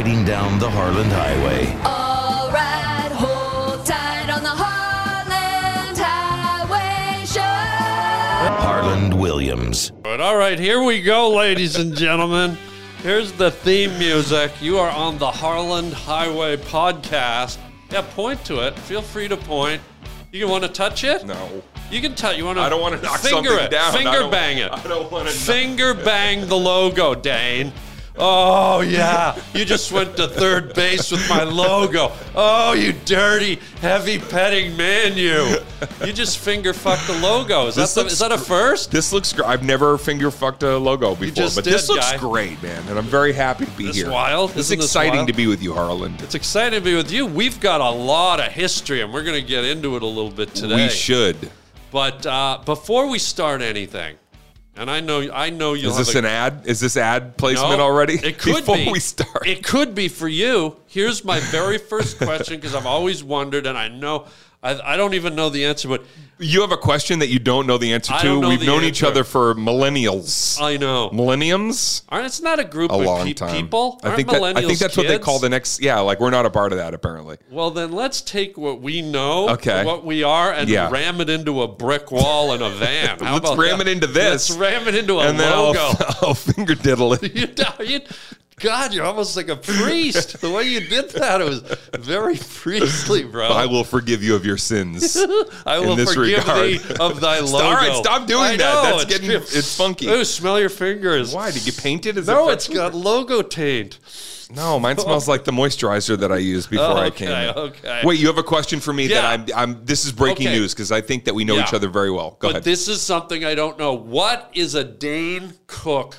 riding down the Harland Highway. All right, hold tight on the Harland Highway Show. Harland Williams. But all right, here we go, ladies and gentlemen. Here's the theme music. You are on the Harland Highway podcast. Yeah, point to it. Feel free to point. You want to touch it? No. You can touch. You want to? I don't wanna knock finger something it. down. Finger bang it. I don't wanna knock- finger bang the logo, Dane. Oh yeah, you just went to third base with my logo. Oh, you dirty, heavy petting man, you! You just finger fucked the logo. Is that This the, is that a first? This looks. gr- I've never finger fucked a logo before, but did, this looks guy. great, man, and I'm very happy to be This here. wild? This is Isn't exciting wild? to be with you, Harland. It's exciting to be with you. We've got a lot of history, and we're going to get into it a little bit today. We should. But uh, before we start anything, and I know, I know you'll Is this a, an ad? Is this ad placement No, already? It could Before be. we start. It could be for you. Here's my very first question because I've always wondered, and I know I, I don't even know the answer, but you have a question that you don't know the answer to. We've known each other for millennials. I know. Millenniums? Aren't it's not a group A of long pe- time. people? I Aren't think that, I think that's what they call the next. Yeah, like we're not a part of that apparently. Well, then let's take what we know, Okay. what we are, and Yeah. ram it into a brick wall in a van. How Let's ram that? it into this. Let's ram it into a and then I'll, logo. I'll finger diddle it. you, you, God, you're almost like a priest. The way you did that, it was very priestly, bro. I will forgive you of your sins. I will this forgive regard. thee of thy logo. All right, stop doing I that. know, That's it's getting it's funky. Ooh, smell your fingers. Why did you paint it? Is No, it it's got logo taint. no. Mine smells like the moisturizer that I used before I Okay, came. in. okay. Wait, you have a question for me Yeah. that I'm. I'm. This is breaking Okay. news because I think that we know Yeah. each other very well. Go ahead. but ahead. this is something I don't know. What is a Dane Cook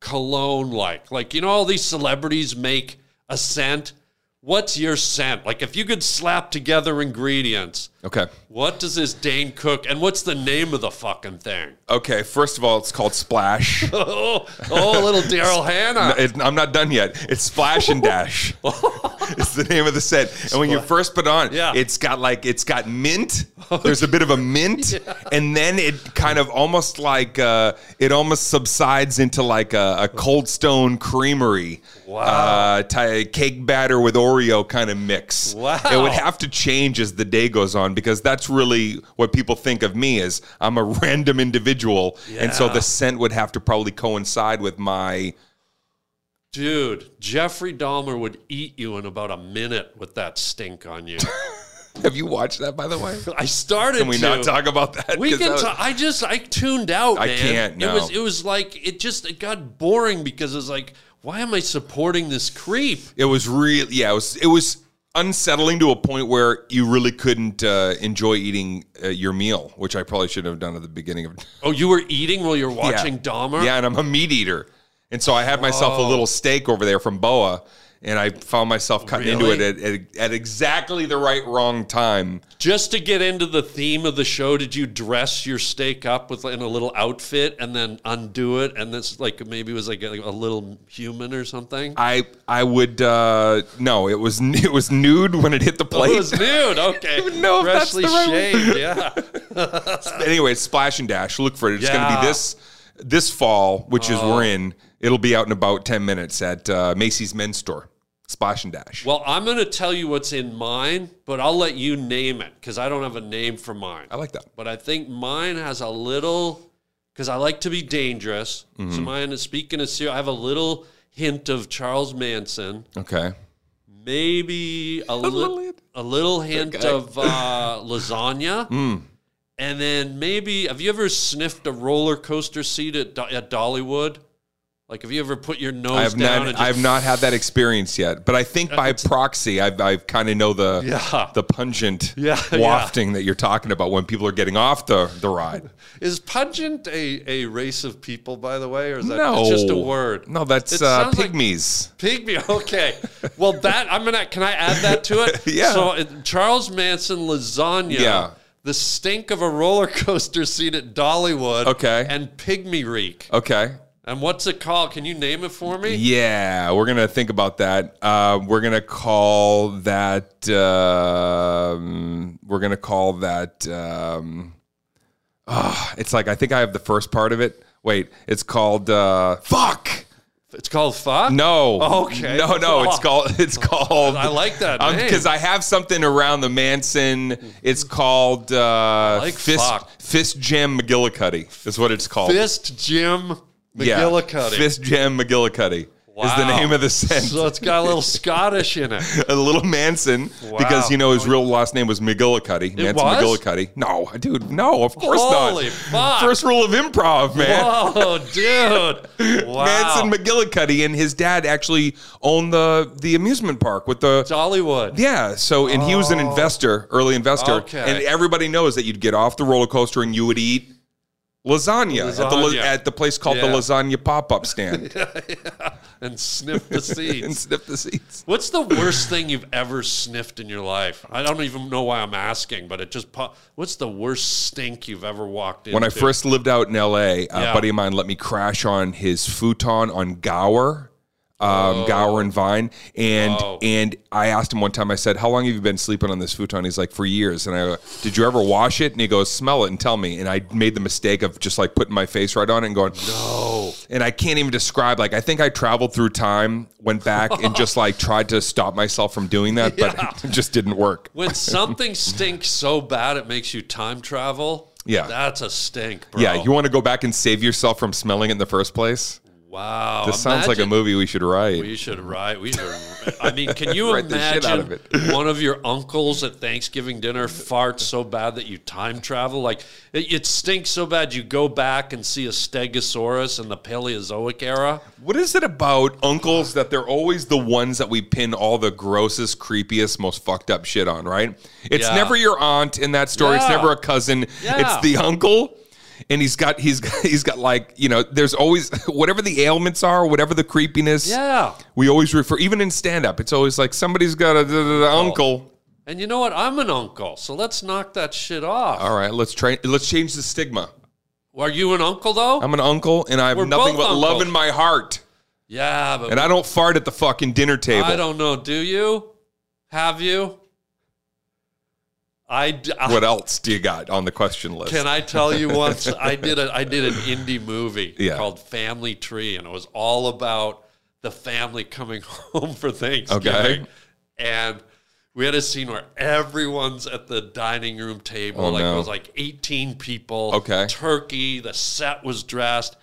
cologne like? Like, you know, all these celebrities make a scent. What's your scent? Like, if you could slap together ingredients, okay. what does this Dane Cook and what's the name of the fucking thing? Okay. First of all, it's called Splash. Oh, oh, little Daryl Hannah. It- I'm not done yet. It's Splash and Dash. it's the name of the set. And when you first put on, Yeah. it's got like it's got mint. There's a bit of a mint, and then it kind of almost like uh, it almost subsides into like a, a Cold Stone Creamery, Wow. uh, ty- cake batter with Oreo kind of mix. Wow. It would have to change as the day goes on because that's really what people think of me as. I'm a random individual, and so the scent would have to probably coincide with my. Dude, Jeffrey Dahmer would eat you in about a minute with that stink on you. Have you watched that, by the way? I started Can we to. not talk about that? We can. that was- ta- I just I tuned out. I man. can't, It was it was like it just it got boring because it's like why am I supporting this creep? It was real. Yeah, it was. It was unsettling to a point where you really couldn't uh, enjoy eating uh, your meal, which I probably should have done at the beginning of. Oh, you were eating while you're Yeah. watching Dahmer. Yeah, and I'm a meat eater, and so I had myself a little steak over there from Boa, and I found myself cutting into it at, at, at exactly the right wrong time. Just to get into the theme of the show, did you dress your steak up with in a little outfit and then undo it, and this like maybe it was like a, like a little human or something? I I would uh, no, it was it was nude when it hit the Oh, plate. it was nude. Okay, know if that's freshly the right shaved. Yeah. anyway, it's Splash and Dash. Look for it. It's going to be this this fall, which is we're in. It'll be out in about ten minutes at uh, Macy's Men's Store. Splash and Dash. Well, I'm going to tell you what's in mine, but I'll let you name it because I don't have a name for mine. I like that. But I think mine has a little, because I like to be dangerous. Mm-hmm. So mine is speaking of serious. I have a little hint of Charles Manson, Okay. maybe a, li- little hint. a little hint of uh, lasagna. And then maybe, have you ever sniffed a roller coaster seat at, at Dollywood? Like, have you ever put your nose I have down not. and I have not had that experience yet, but I think by proxy, I've, I kind of know the Yeah. the pungent Yeah, yeah. wafting that you're talking about when people are getting off the the ride. Is pungent a, a race of people, by the way, or is that no, just a word? No, that's uh, sounds like- pygmies. Pygmy. Okay. Well, that I'm gonna. Can I add that to it? Yeah. So Charles Manson lasagna. Yeah. The stink of a roller coaster seat at Dollywood. Okay. And pygmy reek. okay. And what's it called? Can you name it for me? Yeah, we're gonna think about that. Uh, we're gonna call that. Um, we're gonna call that. Um, ah, it's like I think I have the first part of it. Wait, it's called uh, fuck. It's called fuck. No. Okay. No, no. It's called. It's called. I like that name. because I have something around the Manson. It's called uh, like Fist fuck. Fist Jam McGillicuddy. Is what it's called. Fist Jim Yeah. McGillicuddy. Fist Jam McGillicuddy is the name of the scent. So it's got a little Scottish in it. a little Manson Wow. because you know his real last name was McGillicuddy. Manson was? McGillicuddy. No, dude, no, of course Holy not. fuck. First rule of improv, man. Whoa, dude! Wow. Manson McGillicuddy and his dad actually owned the the amusement park with the Dollywood. yeah. So and he was an oh. investor, early investor, Oh. Okay. and everybody knows that you'd get off the roller coaster and you would eat lasagna, at the la- at the place called the lasagna pop up stand and sniff the seeds. and sniff the seeds. What's the worst thing you've ever sniffed in your life? I don't even know why I'm asking, but it just pop. What's the worst stink you've ever walked in? When I first lived out in LA, a Yeah. buddy of mine let me crash on his futon on Gower, um, Gower and Vine, and Oh. and I asked him one time. I said, "How long have you been sleeping on this futon?" He's like, "For years." And I go, "Did you ever wash it?" And he goes, "Smell it and tell me." And I made the mistake of just like putting my face right on it and going, no, and I can't even describe. Like I think I traveled through time, went back, and just like tried to stop myself from doing that, but it just didn't work. when something stinks so bad it makes you time travel. Yeah. that's a stink, bro. Yeah, you want to go back and save yourself from smelling it in the first place? Wow. This sounds like a movie we should write. We should write. We should. I mean, can you Write the shit out of imagine one of your uncles at Thanksgiving dinner farts so bad that you time travel? Like it, it stinks so bad you go back and see a Stegosaurus in the Paleozoic era. What is it about uncles that they're always the ones that we pin all the grossest, creepiest, most fucked up shit on, right? It's Yeah. never your aunt in that story. It's never a cousin. Yeah. It's the uncle. And he's got he's got, he's got like you know there's always whatever the ailments are whatever the creepiness Yeah. we always refer even in stand up it's always like somebody's got a da, uncle And you know what? I'm an uncle, so let's knock that shit off. all right let's try let's change the stigma Are you an uncle though? I'm an uncle and I have We're nothing but love in my heart yeah, but and I don't fart at the fucking dinner table I don't know. Do you? Have you? I. I- what else do you got on the question list Can I tell you once I did a I did an indie movie Yeah. called Family Tree, and it was all about the family coming home for Thanksgiving. Okay. And we had a scene where everyone's at the dining room table. Oh, like no. it was like 18 people. Okay. Turkey, the set was dressed.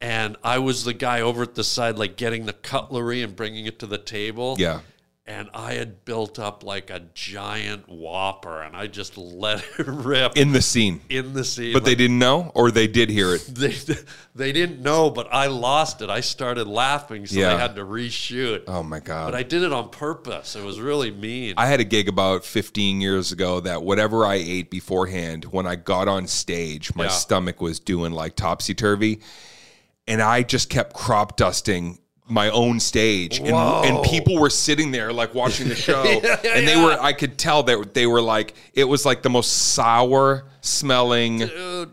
And I was the guy over at the side, like getting the cutlery and bringing it to the table yeah and I had built up like a giant whopper, and I just let it rip in the scene in the scene. but they didn't know or they did hear it they they didn't know, but I lost it. I started laughing, so Yeah. they had to reshoot. oh my god But I did it on purpose. It was really mean. I had a gig about 15 years ago that whatever I ate beforehand, when I got on stage, my Yeah. stomach was doing like topsy turvy. And I just kept crop dusting my own stage. And, and people were sitting there like watching the show. and they were, I could tell that they were like, it was like the most sour smelling Dude,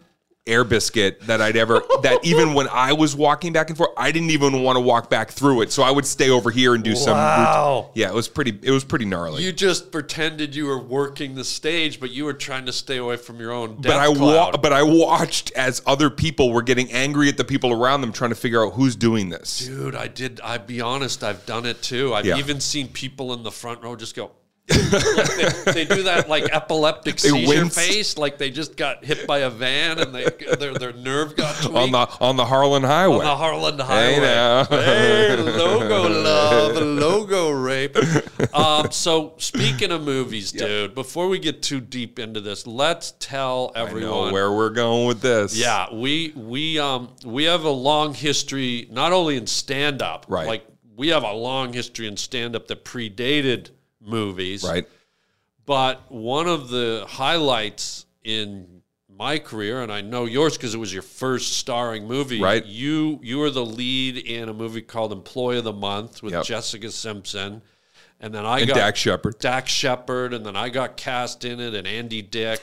air biscuit that I'd ever that even when I was walking back and forth, I didn't even want to walk back through it. So I would stay over here and do some Wow. Yeah, it was pretty it was pretty gnarly. you just pretended you were working the stage, but you were trying to stay away from your own death but I wa- but I watched as other people were getting angry at the people around them trying to figure out who's doing this. Dude, I did. I be honest, I've done it too. I've Yeah. even seen people in the front row just go. They, they do that like epileptic They seizure wince. face, like they just got hit by a van and they their their nerve got tweaked On the on the Harland Highway. on the Harland Highway. now. Hey, logo love, logo rape. Um, so speaking of movies, dude, before we get too deep into this, let's tell everyone where we're going with this. yeah, we we um we have a long history not only in stand up, Right. Like we have a long history in stand up that predated movies, Right. But one of the highlights in my career, and I know yours because it was your first starring movie. Right. You you were the lead in a movie called Employee of the Month with Yep. Jessica Simpson, and then I And got Dax Shepard. Dax Shepard, and then I got cast in it, and Andy Dick,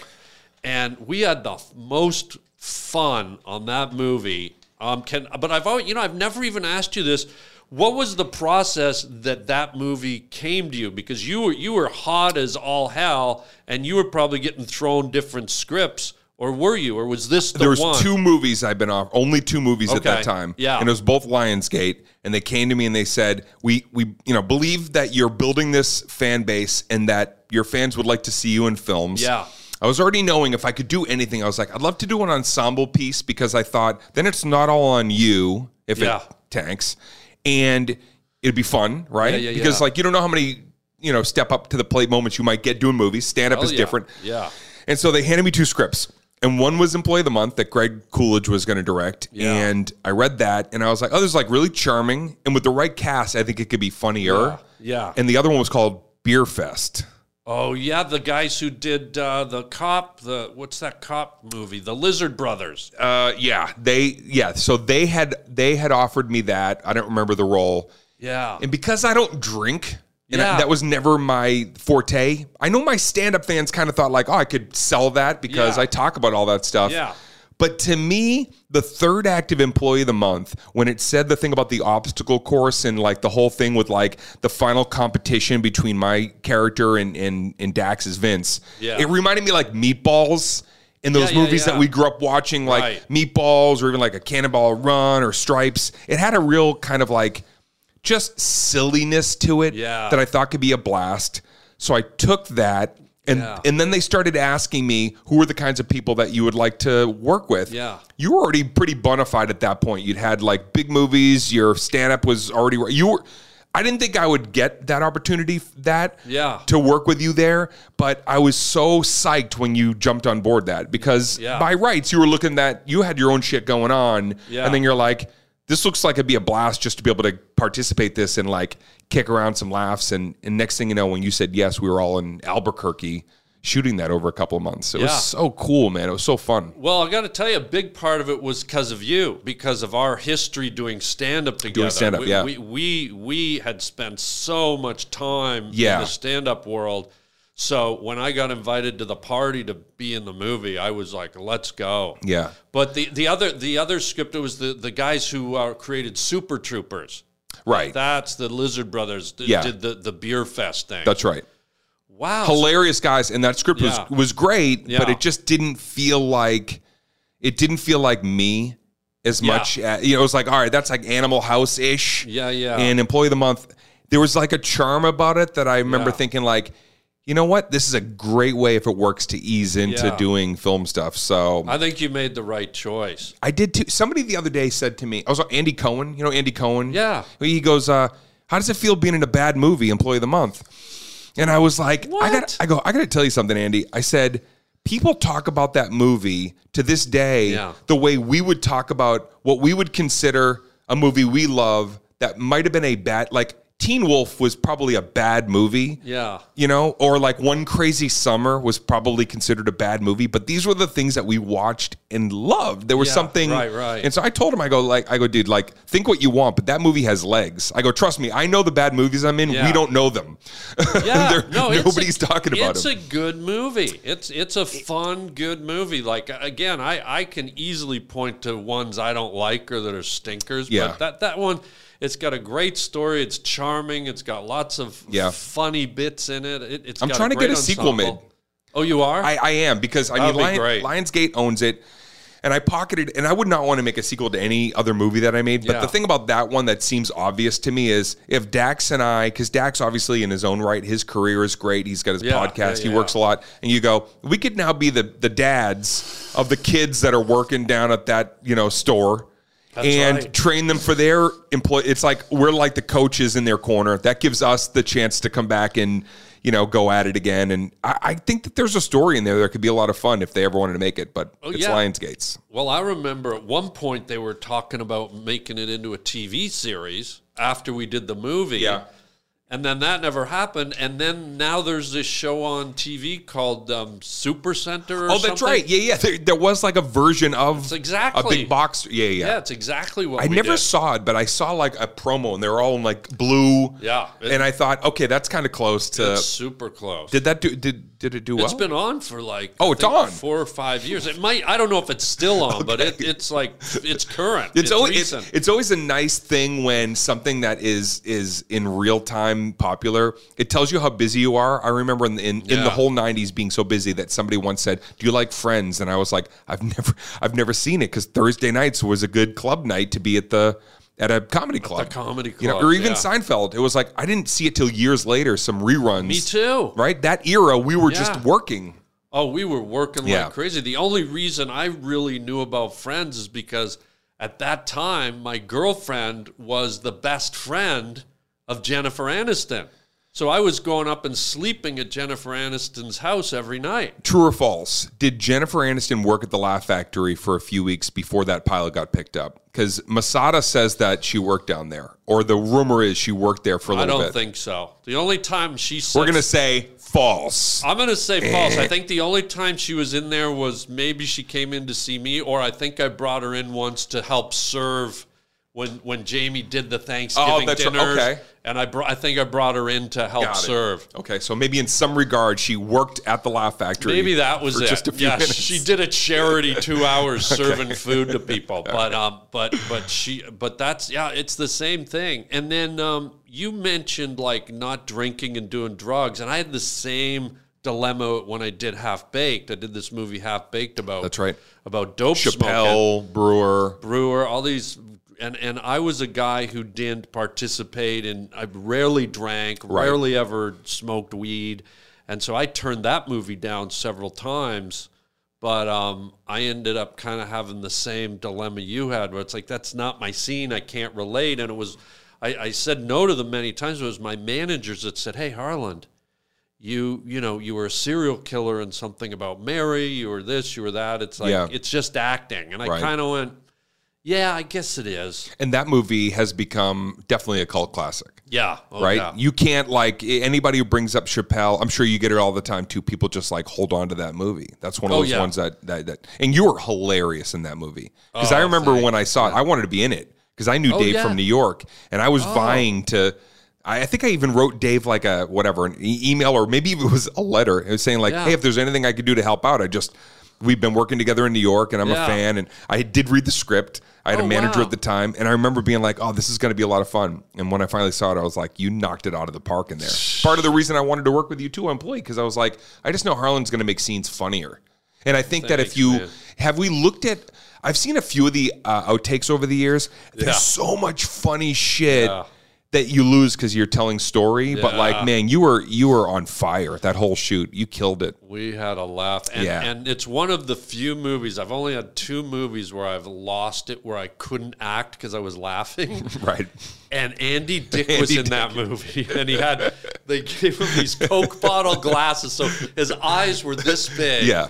and we had the most fun on that movie. Um, can but I've always, you know I've never even asked you this. What was the process that that movie came to you? Because you were you were hot as all hell, and you were probably getting thrown different scripts. or were you, or was this the there was one? two movies I've been off, only two movies at that time. Yeah. and it was both Lionsgate, and they came to me and they said, "We we you know believe that you're building this fan base and that your fans would like to see you in films." Yeah. I was already knowing if I could do anything, I was like, I'd love to do an ensemble piece because I thought then it's not all on you if Yeah. it tanks, and it'd be fun, right? Yeah, yeah, because yeah. like you don't know how many you know step up to the plate moments you might get doing movies. Stand up Hell is yeah. different. Yeah. And so they handed me two scripts. And one was Employee of the Month that Greg Coolidge was going to direct. Yeah. And I read that and I was like, oh, this is like really charming. And with the right cast, I think it could be funnier. Yeah. Yeah. And the other one was called Beer Fest. Oh yeah, the guys who did uh, the cop, the what's that cop movie? The Lizard Brothers. Uh, yeah, they yeah. So they had they had offered me that. I don't remember the role. Yeah. And because I don't drink, and I- Yeah. that was never my forte. I know my stand-up fans kind of thought like, oh, I could sell that because Yeah. I talk about all that stuff. Yeah. But to me, the third active employee of the month, when it said the thing about the obstacle course and like the whole thing with like the final competition between my character and and, and Dax's Vince, Yeah. it reminded me like meatballs in those Yeah, yeah, movies that we grew up watching, like Right. meatballs or even like a cannonball run or stripes. It had a real kind of like just silliness to it Yeah. that I thought could be a blast. So I took that and Yeah. and then they started asking me who are the kinds of people that you would like to work with. Yeah. You were already pretty bona fide at that point. You'd had like big movies, your stand up was already you were I didn't think I would get that opportunity that Yeah. to work with you there, but I was so psyched when you jumped on board that because Yeah. by rights you were looking that you had your own shit going on Yeah. and then you're like this looks like it'd be a blast just to be able to participate this and like kick around some laughs and, and next thing you know when you said yes we were all in albuquerque shooting that over a couple of months it Yeah. was so cool man it was so fun Well, I got to tell you, a big part of it was because of you, because of our history doing stand up together. Doing stand-up, we, yeah. We, we we had spent so much time Yeah. in the stand up world. So when I got invited to the party to be in the movie, I was like, "Let's go!" yeah But the, the other the other script it was the the guys who uh, created Super Troopers. right That's the Lizard Brothers Yeah. did the the beer fest thing. that's right wow. hilarious guys and that script Yeah. was was great Yeah. but it just didn't feel like it didn't feel like me as Yeah. much as, you know it was like all right that's like animal house ish Yeah, yeah. and employee of the month there was like a charm about it that i remember thinking like you know what this is a great way if it works to ease into Yeah. doing film stuff so I think you made the right choice. I did too. Somebody the other day said to me, I was Andy Cohen. You know Andy Cohen? Yeah. He goes, uh, "How does it feel being in a bad movie, Employee of the Month?" And I was like, "I What? got." I go, "I got to tell you something, Andy." I said, "People talk about that movie to this day Yeah. the way we would talk about what we would consider a movie we love that might have been a bad, like Teen Wolf was probably a bad movie." Yeah. you know, or like One Crazy Summer was probably considered a bad movie, but these were the things that we watched and loved. There was Yeah, something, right, right. And so I told him, I go, like, I go, dude, like, think what you want, but that movie has legs. I go, trust me, I know the bad movies I'm in. Yeah. We don't know them. Yeah, no, nobody's a, talking about it. It's them. a good movie. It's it's a fun, good movie. Like again, I I can easily point to ones I don't like or that are stinkers. Yeah. But that that one, it's got a great story. It's charming. It's got lots of Yeah. funny bits in it. it it's I'm trying to get a sequel made. Oh, you are? I, I am because I That'd mean, Lion, great. Lionsgate owns it, and I pocketed, and I would not want to make a sequel to any other movie that I made. But Yeah. the thing about that one that seems obvious to me is if Dax and I, because Dax obviously in his own right, his career is great. He's got his Yeah, podcast, yeah, he works a lot, and you go, we could now be the the dads of the kids that are working down at that you know store. And right. train them for their employ. It's like we're like the coaches in their corner. That gives us the chance to come back and you know go at it again. And I, I think that there's a story in there that could be a lot of fun if they ever wanted to make it. But oh, it's Oh, yeah. Lionsgate's. Well, I remember at one point they were talking about making it into a TV series after we did the movie. And then that never happened. And then now there's this show on TV called um, Super Center. Or Oh, that's something. right. Yeah, yeah. There, there was like a version of It's exactly a big box. Yeah, yeah. Yeah, it's exactly what I never did. saw it, but I saw like a promo, and they were all in like blue. Yeah, it- and I thought, okay, that's kind of close to. Super close. Did that do? Did did it do well? It's been on for like Oh, I it's on. four or five years. It might I don't know if it's still on, but it, it's like it's current. it's, always recent. it's, it's always a nice thing when something that is is in real time popular. It tells you how busy you are. I remember in in, in the whole '90s being so busy that somebody once said, "Do you like Friends?" And I was like, "I've never, I've never seen it because Thursday nights was a good club night to be at the." At a comedy club, A comedy you know, club, or even yeah. Seinfeld. It was like I didn't see it till years later. Some reruns. Me too. Right, that era we were just Yeah. working. Oh, we were working Yeah. like crazy. The only reason I really knew about Friends is because at that time my girlfriend was the best friend of Jennifer Aniston. So I was going up and sleeping at Jennifer Aniston's house every night. True or false? Did Jennifer Aniston work at the Laugh Factory for a few weeks before that pilot got picked up? Because Masada says that she worked down there, or the rumor is she worked there for a I little bit. I don't bit. think so. The only time she said We're gonna say false. I'm going to say false. I eh. think the only time she was in there was maybe she came in to see me, or I think I brought her in once to help serve when when Jamie did the Thanksgiving Oh, that's right. Okay. And I brought, I think I brought her in to help serve. Okay, so maybe in some regard she worked at the Laugh Factory. Maybe that was it. just a few yeah, minutes. she did a charity two hours serving food to people. But um, but but she but that's yeah, it's the same thing. And then um, you mentioned like not drinking and doing drugs, and I had the same dilemma when I did Half Baked. I did this movie Half Baked about That's right. about dope smoking. Chappelle, Breuer. Breuer, all these, and and I was a guy who didn't participate in. I rarely drank, Right. rarely ever smoked weed, and so I turned that movie down several times. But um, I ended up kind of having the same dilemma you had, where it's like that's not my scene. I can't relate, and it was. I, I said no to them many times. It was my managers that said, "Hey, Harland." You, you know, you were a serial killer and something about Mary. You were this, you were that. It's like Yeah. it's just acting, and I Right. kind of went, yeah, I guess it is. And that movie has become definitely a cult classic. Yeah. Oh, right? yeah. You can't like anybody who brings up Chappelle. I'm sure you get it all the time too. People just like hold on to that movie. That's one of Oh, those yeah. ones that, that that and you were hilarious in that movie because oh, I Oh, remember thanks. when I saw it, I wanted to be in it because I knew Oh, Dave yeah. from New York and I was oh. vying to. I I think I even wrote Dave like a whatever an e- email or maybe it was a letter. It was saying like, Yeah. "Hey, if there's anything I could do to help out, I just we've been working together in New York and I'm Yeah. a fan and I did read the script. I had Oh, a manager wow. at the time, and I remember being like, "Oh, this is going to be a lot of fun." And when I finally saw it, I was like, "You knocked it out of the park in there." Part of the reason I wanted to work with you too, employee, because I was like, I just know Harland's going to make scenes funnier. And I think that if you man. have we looked at, I've seen a few of the uh, outtakes over the years. There's Yeah. so much funny shit. Yeah. That you lose because you're telling story, but like, man, you were you were on fire that whole shoot. You killed it. we had a laugh, and, Yeah. and it's one of the few movies. I've only had two movies where I've lost it, where I couldn't act because I was laughing. Right. And Andy Dick was Andy in that movie, and he had they gave him these Coke bottle glasses, so his eyes were this big. Yeah.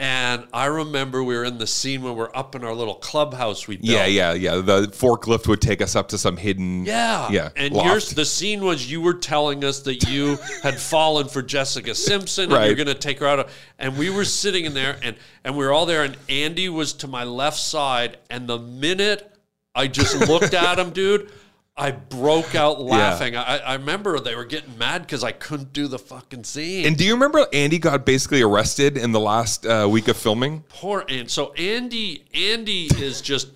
And I remember we were in the scene when we're up in our little clubhouse we built. Yeah, yeah, yeah. The forklift would take us up to some hidden. Yeah. yeah. And yours, the scene was you were telling us that you had fallen for Jessica Simpson and Right. you're going to take her out. And we were sitting in there and, and we were all there. And Andy was to my left side. And the minute I just looked at him, dude, I broke out laughing. I, I remember they were getting mad because I couldn't do the fucking scene. And do you remember Andy got basically arrested in the last uh, week of filming? poor and so Andy Andy is just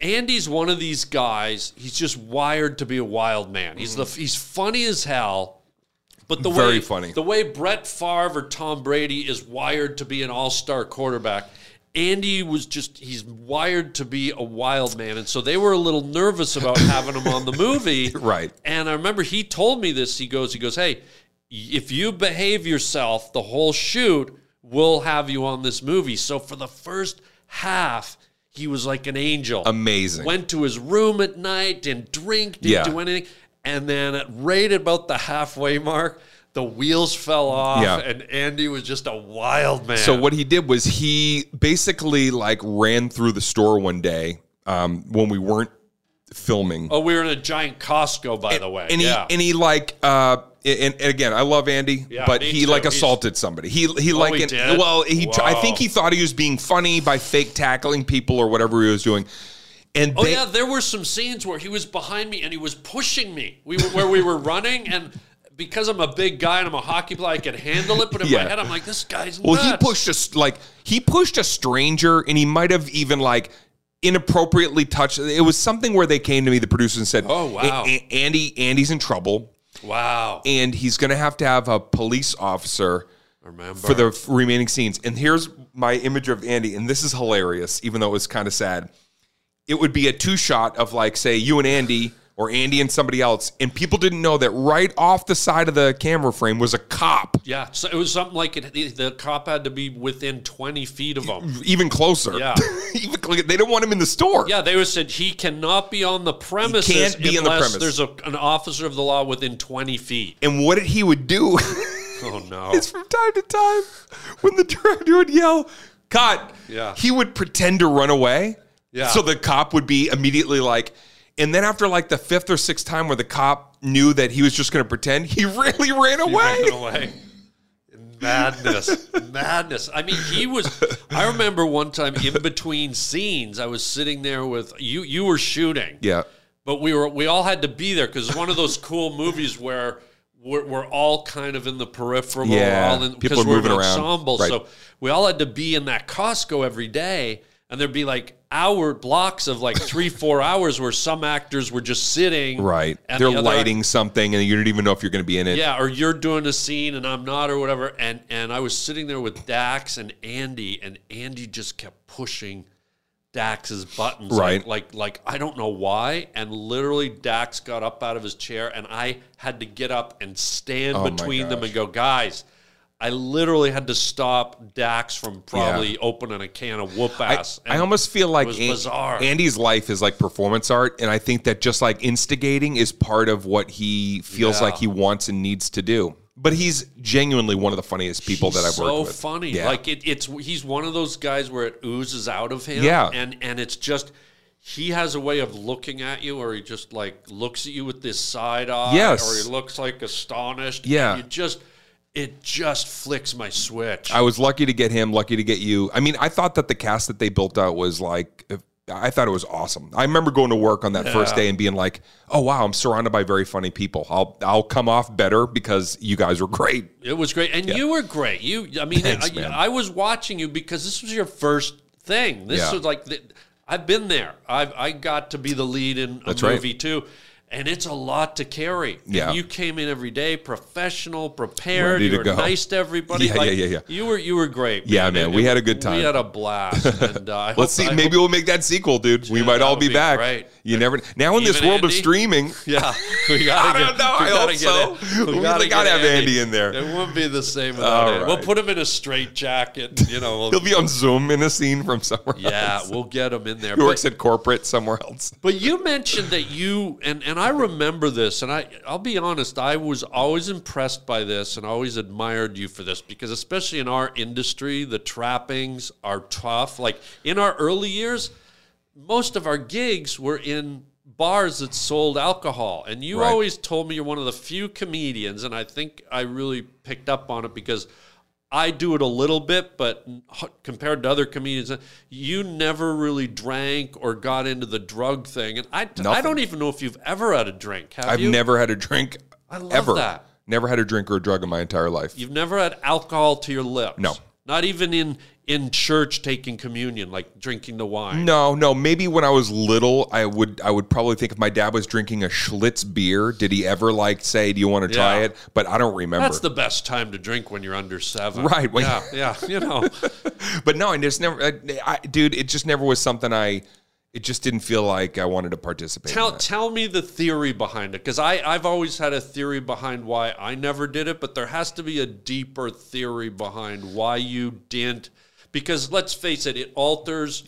Andy's one of these guys. He's just wired to be a wild man. He's the he's funny as hell. But the Very way funny. the way Brett Favre or Tom Brady is wired to be an all-star quarterback, Andy was just he's wired to be a wild man. And so they were a little nervous about having him on the movie. Right. And I remember he told me this. He goes, he goes, hey, if you behave yourself the whole shoot, we'll have you on this movie. So for the first half, he was like an angel. Amazing. Went to his room at night, didn't drink, didn't Yeah. do anything. And then at right about the halfway mark, the wheels fell off, Yeah. and Andy was just a wild man. So what he did was he basically like ran through the store one day um, when we weren't filming. Oh, we were in a giant Costco, by the way. and he yeah. and he like uh and, and again I love Andy Yeah, but he too. like He's- assaulted somebody he he like he an- well he tr- I think he thought he was being funny by fake tackling people or whatever he was doing and Oh they, yeah, there were some scenes where he was behind me and he was pushing me. We were where we were running, and because I'm a big guy and I'm a hockey player, I could handle it. But in Yeah. my head, I'm like, this guy's well he pushed us like he pushed a stranger and he might have even like inappropriately touched it was something where they came to me the producer and said Oh, wow. "A- A- Andy Andy's in trouble Wow. and he's going to have to have a police officer Remember. for the remaining scenes. And here's my image of Andy, and this is hilarious, even though it was kind of sad. It would be a two shot of like, say, you and Andy, or Andy and somebody else, and people didn't know that right off the side of the camera frame was a cop, yeah, so it was something like it, the, cop had to be within 20 feet of him. even closer. Yeah. even they didn't want him in the store. Yeah, they were said he cannot be on the premises can't be on the there's a, an officer of the law within 20 feet. And what he would do Oh, no. it's from time to time, when the director would yell, "Cut!" Yeah. he would pretend to run away. Yeah. So the cop would be immediately like, and then after like the fifth or sixth time where the cop knew that he was just going to pretend, he really ran away. Ran away. Madness. Madness. I mean, he was I remember one time in between scenes, I was sitting there with you you were shooting. Yeah. But we were we all had to be there because it's one of those cool movies where we're, we're all kind of in the peripheral. Yeah, all in, people because are we're moving an around. ensemble. Right. So we all had to be in that Costco every day, and there'd be like hour blocks of like three four hours where some actors were just sitting. Right. and They're the other lighting something, and you don't even know if you're going to be in it. yeah, or you're doing a scene and I'm not, or whatever. And and I was sitting there with Dax and Andy, and Andy just kept pushing Dax's buttons, Right. Like, like, like I don't know why. And literally, Dax got up out of his chair, and I had to get up and stand Oh between them and go, guys. I literally had to stop Dax from probably opening a can of whoop ass. I And almost feel like was An- bizarre. Andy's life is like performance art, and I think that just like instigating is part of what he feels Yeah. like he wants and needs to do. But he's genuinely one of the funniest people that I've so worked with. funny. Yeah. Like it, it's he's one of those guys where it oozes out of him. Yeah. and and it's just he has a way of looking at you, or he just like looks at you with this side eye, Yes. or he looks like astonished. Yeah. you just it just flicks my switch. I was lucky to get him, lucky to get you. I mean, I thought that the cast that they built out was like, I thought it was awesome. I remember going to work on that first day and being like, "Oh wow, I'm surrounded by very funny people. I'll I'll come off better because you guys were great." It was great, and you were great. You, I mean, Thanks, I. I was watching you because this was your first thing. This Yeah. was like the, I've been there. I've I got to be the lead in a That's right. movie too, and it's a lot to carry. And Yeah. you came in every day, professional, prepared. Ready you were go. nice to everybody. Yeah, Like, yeah, yeah, yeah. You were you were great. Yeah, man, we had a good time. We had a blast. And uh, Let's see. I Maybe hope- we'll make that sequel, dude. we Yeah, might all be, be back. great. You never now in this Even world of streaming. Yeah, we gotta I don't know. I hope get so. We gotta gotta have Andy in there. It wouldn't be the same without Andy. We'll put him in a straight jacket. You know. We'll, He'll be on Zoom in a scene from somewhere. Else. Yeah, else. we'll get him in there. He works at corporate somewhere else. but you mentioned that you and and I remember this, and I I'll be honest, I was always impressed by this, and always admired you for this because especially in our industry, the trappings are tough. Like in our early years, most of our gigs were in bars that sold alcohol and you Right. always told me you're one of the few comedians and i think i really picked up on it because i do it a little bit but compared to other comedians uh, you never really drank or got into the drug thing and i, I don't even know if you've ever had a drink have I've you never had a drink I love ever. that. Never had a drink or a drug in my entire life. you've never had alcohol to your lips No. not even in in church taking communion like drinking the wine No, no. Maybe when I was little, I would I would probably think if my dad was drinking a Schlitz beer, did he ever like say, "Do you want to try Yeah. it?" But I don't remember. that's the best time to drink when you're under seven Right, when- yeah yeah you know but no, and just never, I, I, dude. It just never was something I. It just didn't feel like I wanted to participate. Tell in tell me the theory behind it because I I've always had a theory behind why I never did it, but there has to be a deeper theory behind why you didn't. Because let's face it, it alters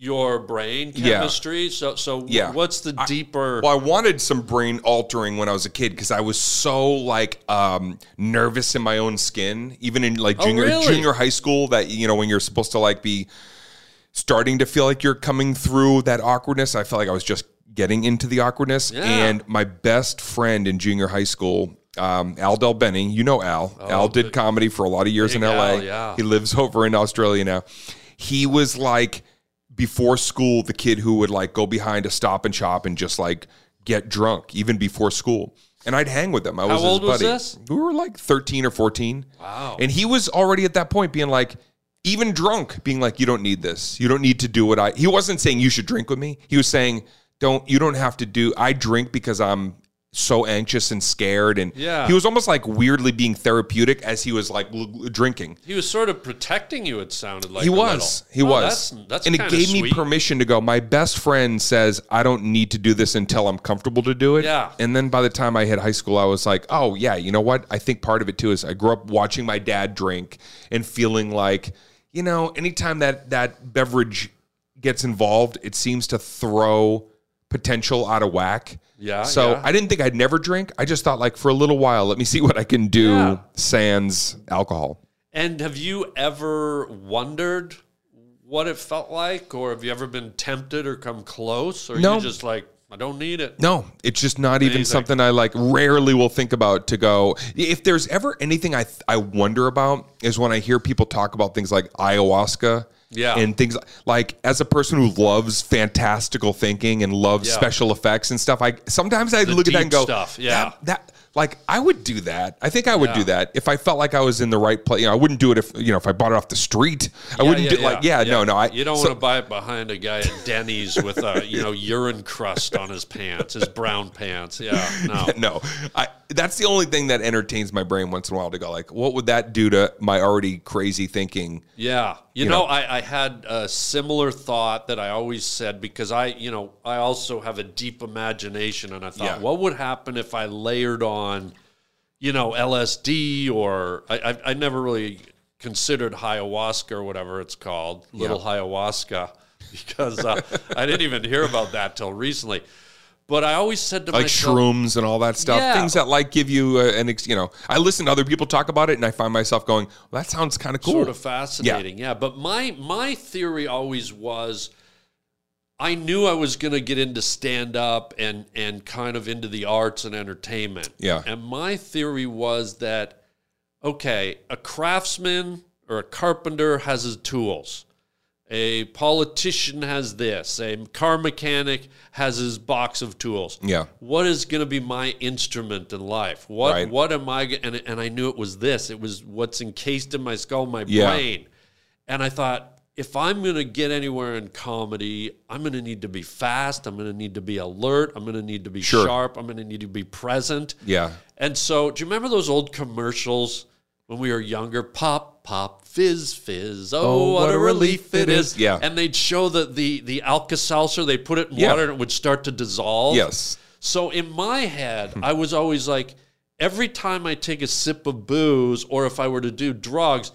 your brain Yeah. chemistry. So so Yeah. what's the deeper? Well, I wanted some brain altering when I was a kid because I was so like um, nervous in my own skin, even in like Oh, junior really? junior high school. That you know when you're supposed to like be starting to feel like you're coming through that awkwardness. I felt like I was just getting into the awkwardness. Yeah. And my best friend in junior high school. Um, Al Del Bene, you know Al. Al did comedy for a lot of years in Oh, LA. Al, yeah. He lives over in Australia now. He was like before school the kid who would like go behind a stop and shop and just like get drunk even before school. And I'd hang with him. I was old his was this? We were like 13 or 14. Wow. And he was already at that point being like, even drunk, being like, you don't need this. You don't need to do what I. He wasn't saying you should drink with me. He was saying, don't, you don't have to do, I drink because I'm so anxious and scared and Yeah. he was almost like weirdly being therapeutic as he was like drinking He was sort of protecting you. It sounded like he was. He Oh, was. That's, that's and it gave me permission to go. My best friend says I don't need to do this until I'm comfortable to do it. Yeah. And then by the time I hit high school, I was like, oh yeah, you know what? I think part of it too is I grew up watching my dad drink and feeling like, you know, anytime that that beverage gets involved, it seems to throw potential out of whack. Yeah, So yeah. I didn't think I'd never drink. I just thought like for a little while, let me see what I can do Yeah. sans alcohol. And have you ever wondered what it felt like, or have you ever been tempted or come close, or No. you just like I don't need it? No, it's just not even something I like rarely will think about to go. If there's ever anything I I wonder about is when I hear people talk about things like ayahuasca. Yeah. And things like as a person who loves fantastical thinking and loves Yeah. special effects and stuff, I sometimes I look at that and go, stuff, yeah. that, that like I would do that. I think I would Yeah. do that if I felt like I was in the right place. You know, I wouldn't do it if you know if I bought it off the street. I wouldn't do like yeah, no no. I you don't so- want to buy it behind a guy at Denny's with a you know urine crust on his pants, his brown pants. Yeah, no. no, I, that's the only thing that entertains my brain once in a while to go like, what would that do to my already crazy thinking? Yeah. You, You know, know. I, I had a similar thought that I always said because I, you know, I also have a deep imagination and I thought, Yeah. what would happen if I layered on, you know, LSD or I, I, I never really considered ayahuasca or whatever it's called, little ayahuasca, because uh, I didn't even hear about that till recently. But I always said to Like myself, shrooms and all that stuff, Yeah. things that like give you uh, an, ex, you know. I listen to other people talk about it, and I find myself going, well, "That sounds kind of cool." sort of fascinating. Yeah. but my my theory always was I knew I was going to get into stand up and and kind of into the arts and entertainment. Yeah. And my theory was that okay, a craftsman or a carpenter has his tools. A politician has this. A car mechanic has his box of tools. Yeah. What is going to be my instrument in life? What Right. what am I? And and I knew it was this. It was what's encased in my skull, my Yeah. brain. And I thought, if I'm going to get anywhere in comedy, I'm going to need to be fast. I'm going to need to be alert. I'm going to need to be Sure. sharp. I'm going to need to be present. Yeah. And so, do you remember those old commercials when we were younger? Pop, pop, fizz, fizz. Oh, oh what, a relief it is. Yeah. And they'd show the the the Alka Seltzer. They put it in Yeah. water and it would start to dissolve. Yes. So in my head, I was always like, every time I take a sip of booze, or if I were to do drugs,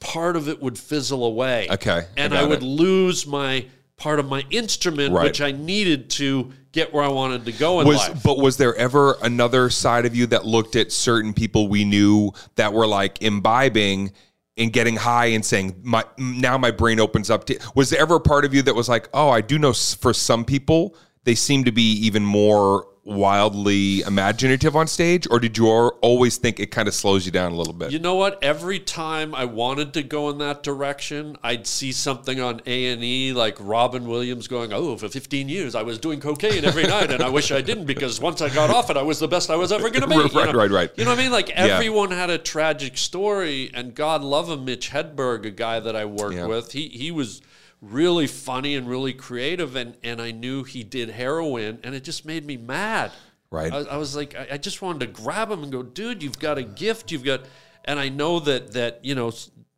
part of it would fizzle away. Okay, and got I, would it. lose my part of my instrument, Right. which I needed to get where I wanted to go in Was life. but was there ever another side of you that looked at certain people we knew that were like imbibing and getting high and saying my now my brain opens up to was there ever a part of you that was like oh I do know for some people they seem to be even more wildly imaginative on stage or did you always think it kind of slows you down a little bit You know what? Every time I wanted to go in that direction, I'd see something on A and E like Robin Williams going, "Oh, for 15 years I was doing cocaine every night, and I wish I didn't because once I got off it, I was the best I was ever going to be." Right, you know? right, right. You know what I mean? Like everyone had a tragic story, and God love him, Mitch Hedberg, a guy that I worked Yeah. with. He he was really funny and really creative, and and I knew he did heroin, and it just made me mad. Right. I, I was like, I, I just wanted to grab him and go, dude, you've got a gift. You've got, and I know that that you know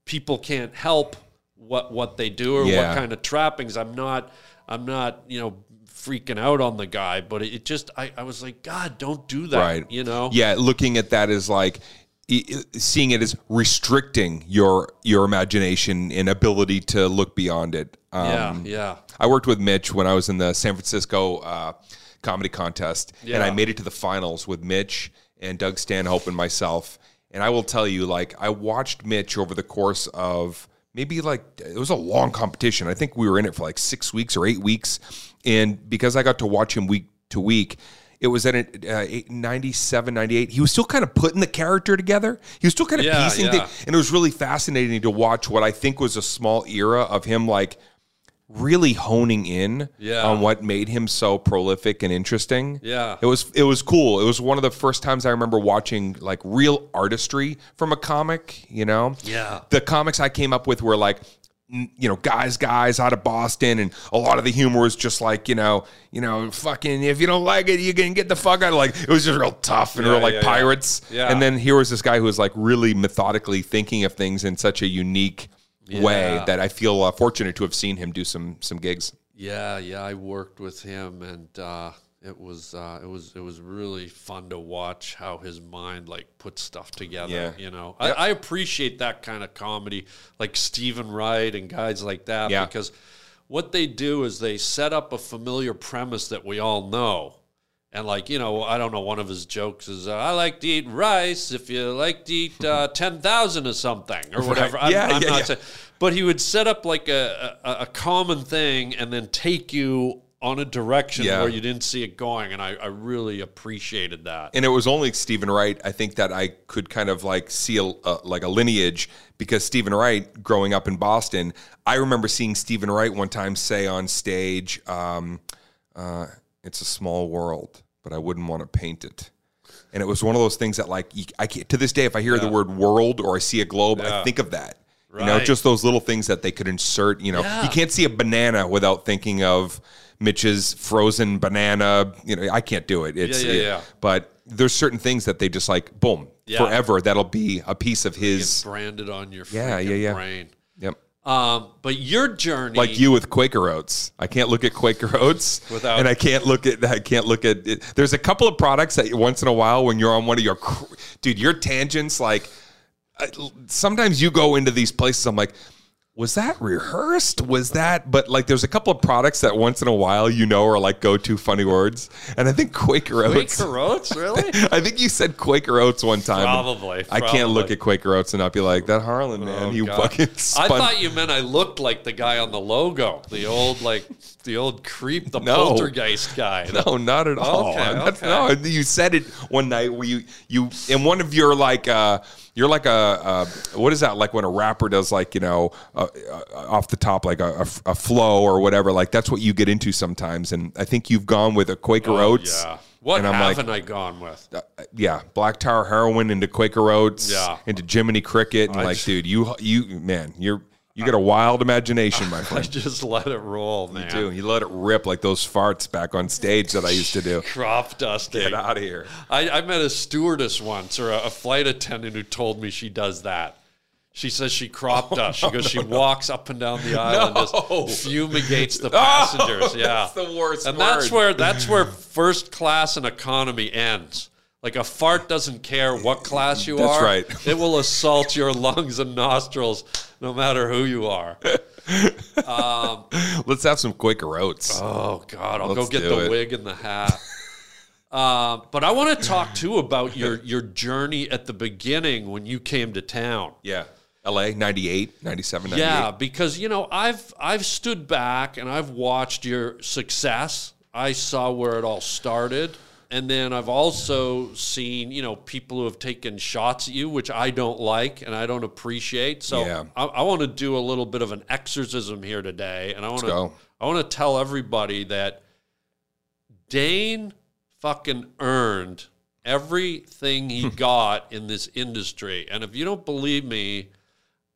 people can't help what what they do or Yeah. what kind of trappings. I'm not, I'm not, you know, freaking out on the guy, but it, just, I, I was like, God, don't do that. right You know. yeah looking at that is like seeing it as restricting your your imagination and ability to look beyond it um, Yeah. Yeah. I worked with Mitch when I was in the San Francisco uh, comedy contest, and I made it to the finals with Mitch and Doug Stanhope and myself. And I will tell you, like, I watched Mitch over the course of maybe like it was a long competition. I think we were in it for like six weeks or eight weeks, and because I got to watch him week to week. It was at uh, 97, 98. He was still kind of putting the character together. He was still kind of Yeah, piecing yeah. things. And it was really fascinating to watch what I think was a small era of him, like, really honing in Yeah. on what made him so prolific and interesting. Yeah. It was it was cool. It was one of the first times I remember watching like real artistry from a comic, you know? Yeah. The comics I came up with were like you know, guys, guys out of Boston, and a lot of the humor was just like, you know, you know, fucking, if you don't like it, you can get the fuck out. Of like it was just real tough and Yeah, real like yeah, yeah. pirates. Yeah. And then here was this guy who was like really methodically thinking of things in such a unique way that I feel uh, fortunate to have seen him do some some gigs. Yeah, yeah, I worked with him, and uh, it was uh, it was it was really fun to watch how his mind like put stuff together. Yeah. You know, I, I appreciate that kind of comedy, like Steven Wright and guys like that, Yeah. because what they do is they set up a familiar premise that we all know. And like you know, I don't know. One of his jokes is, uh, "I like to eat rice. If you like to eat uh, ten thousand or something or whatever." I'm, Yeah, I'm yeah, not yeah. saying, but he would set up like a, a, a common thing and then take you on a direction Yeah. where you didn't see it going, and I, I really appreciated that. and it was only Steven Wright. I think that I could kind of like see a, a like a lineage because Steven Wright, growing up in Boston, I remember seeing Steven Wright one time say on stage, um, uh, "It's a small world, but I wouldn't want to paint it." And it was one of those things that, like, I can't, to this day, if I hear the word "world" or I see a globe, I think of that. You know, just those little things that they could insert. You know, Yeah. you can't see a banana without thinking of Mitch's frozen banana. You know, I can't do it. It's Yeah, yeah, yeah. but there's certain things that they just like boom Yeah. forever. That'll be a piece of his. branded on your Yeah, yeah, yeah. brain. Yep. Um, but your journey, Like you with Quaker Oats, I can't look at Quaker Oats Without- and I can't look at I can't look at it. There's a couple of products that once in a while when you're on one of your dude your tangents like sometimes you go into these places. I'm like. Was that rehearsed? Was that? But like, there's a couple of products that once in a while you know are like go-to funny words, and I think Quaker Oats. Quaker Oats, really? I think you said Quaker Oats one time. Probably, I can't look at Quaker Oats and not be like that Harland man. Oh, you God. fucking I thought you meant I looked like the guy on the logo, the old like the old creep, the No. poltergeist guy. no, not at all. Okay, okay. No, you said it one night where you you in one of your like uh you're like a uh, what is that like when a rapper does like you know uh, uh, off the top like a, a, a flow or whatever like that's what you get into sometimes and I think you've gone with a Quaker Oats. Oh, Yeah. What and I'm like, haven't I gone with? uh, yeah, Black Tower heroin into Quaker Oats, Yeah. into Jiminy Cricket, and I like, just- dude, you you man, you're you got a wild imagination, my I just let it roll, man. do. You let it rip like those farts back on stage that I used to do. Crop dusting. Get out of here. I, I met a stewardess once or a, a flight attendant who told me she does that. She says she crop oh, dusts. She goes, she walks up and down the aisle No. and just fumigates the oh, passengers. yeah, that's the worst And that's where that's where first class and economy ends. Like a fart doesn't care what class you are. That's are. right. It will assault your lungs and nostrils, no matter who you are. Let's have some Quaker Oats. Oh God, I'll Let's go get do the it. wig and the hat. uh, but I want to talk too about your your journey at the beginning when you came to town. yeah. LA 98, 97, 98. Yeah, because you know I've I've stood back and I've watched your success. I saw where it all started, and then I've also seen you know people who have taken shots at you, which I don't like and I don't appreciate. So Yeah. I, I want to do a little bit of an exorcism here today, and I want to. I want to tell everybody that Dane fucking earned everything he got in this industry, and if you don't believe me.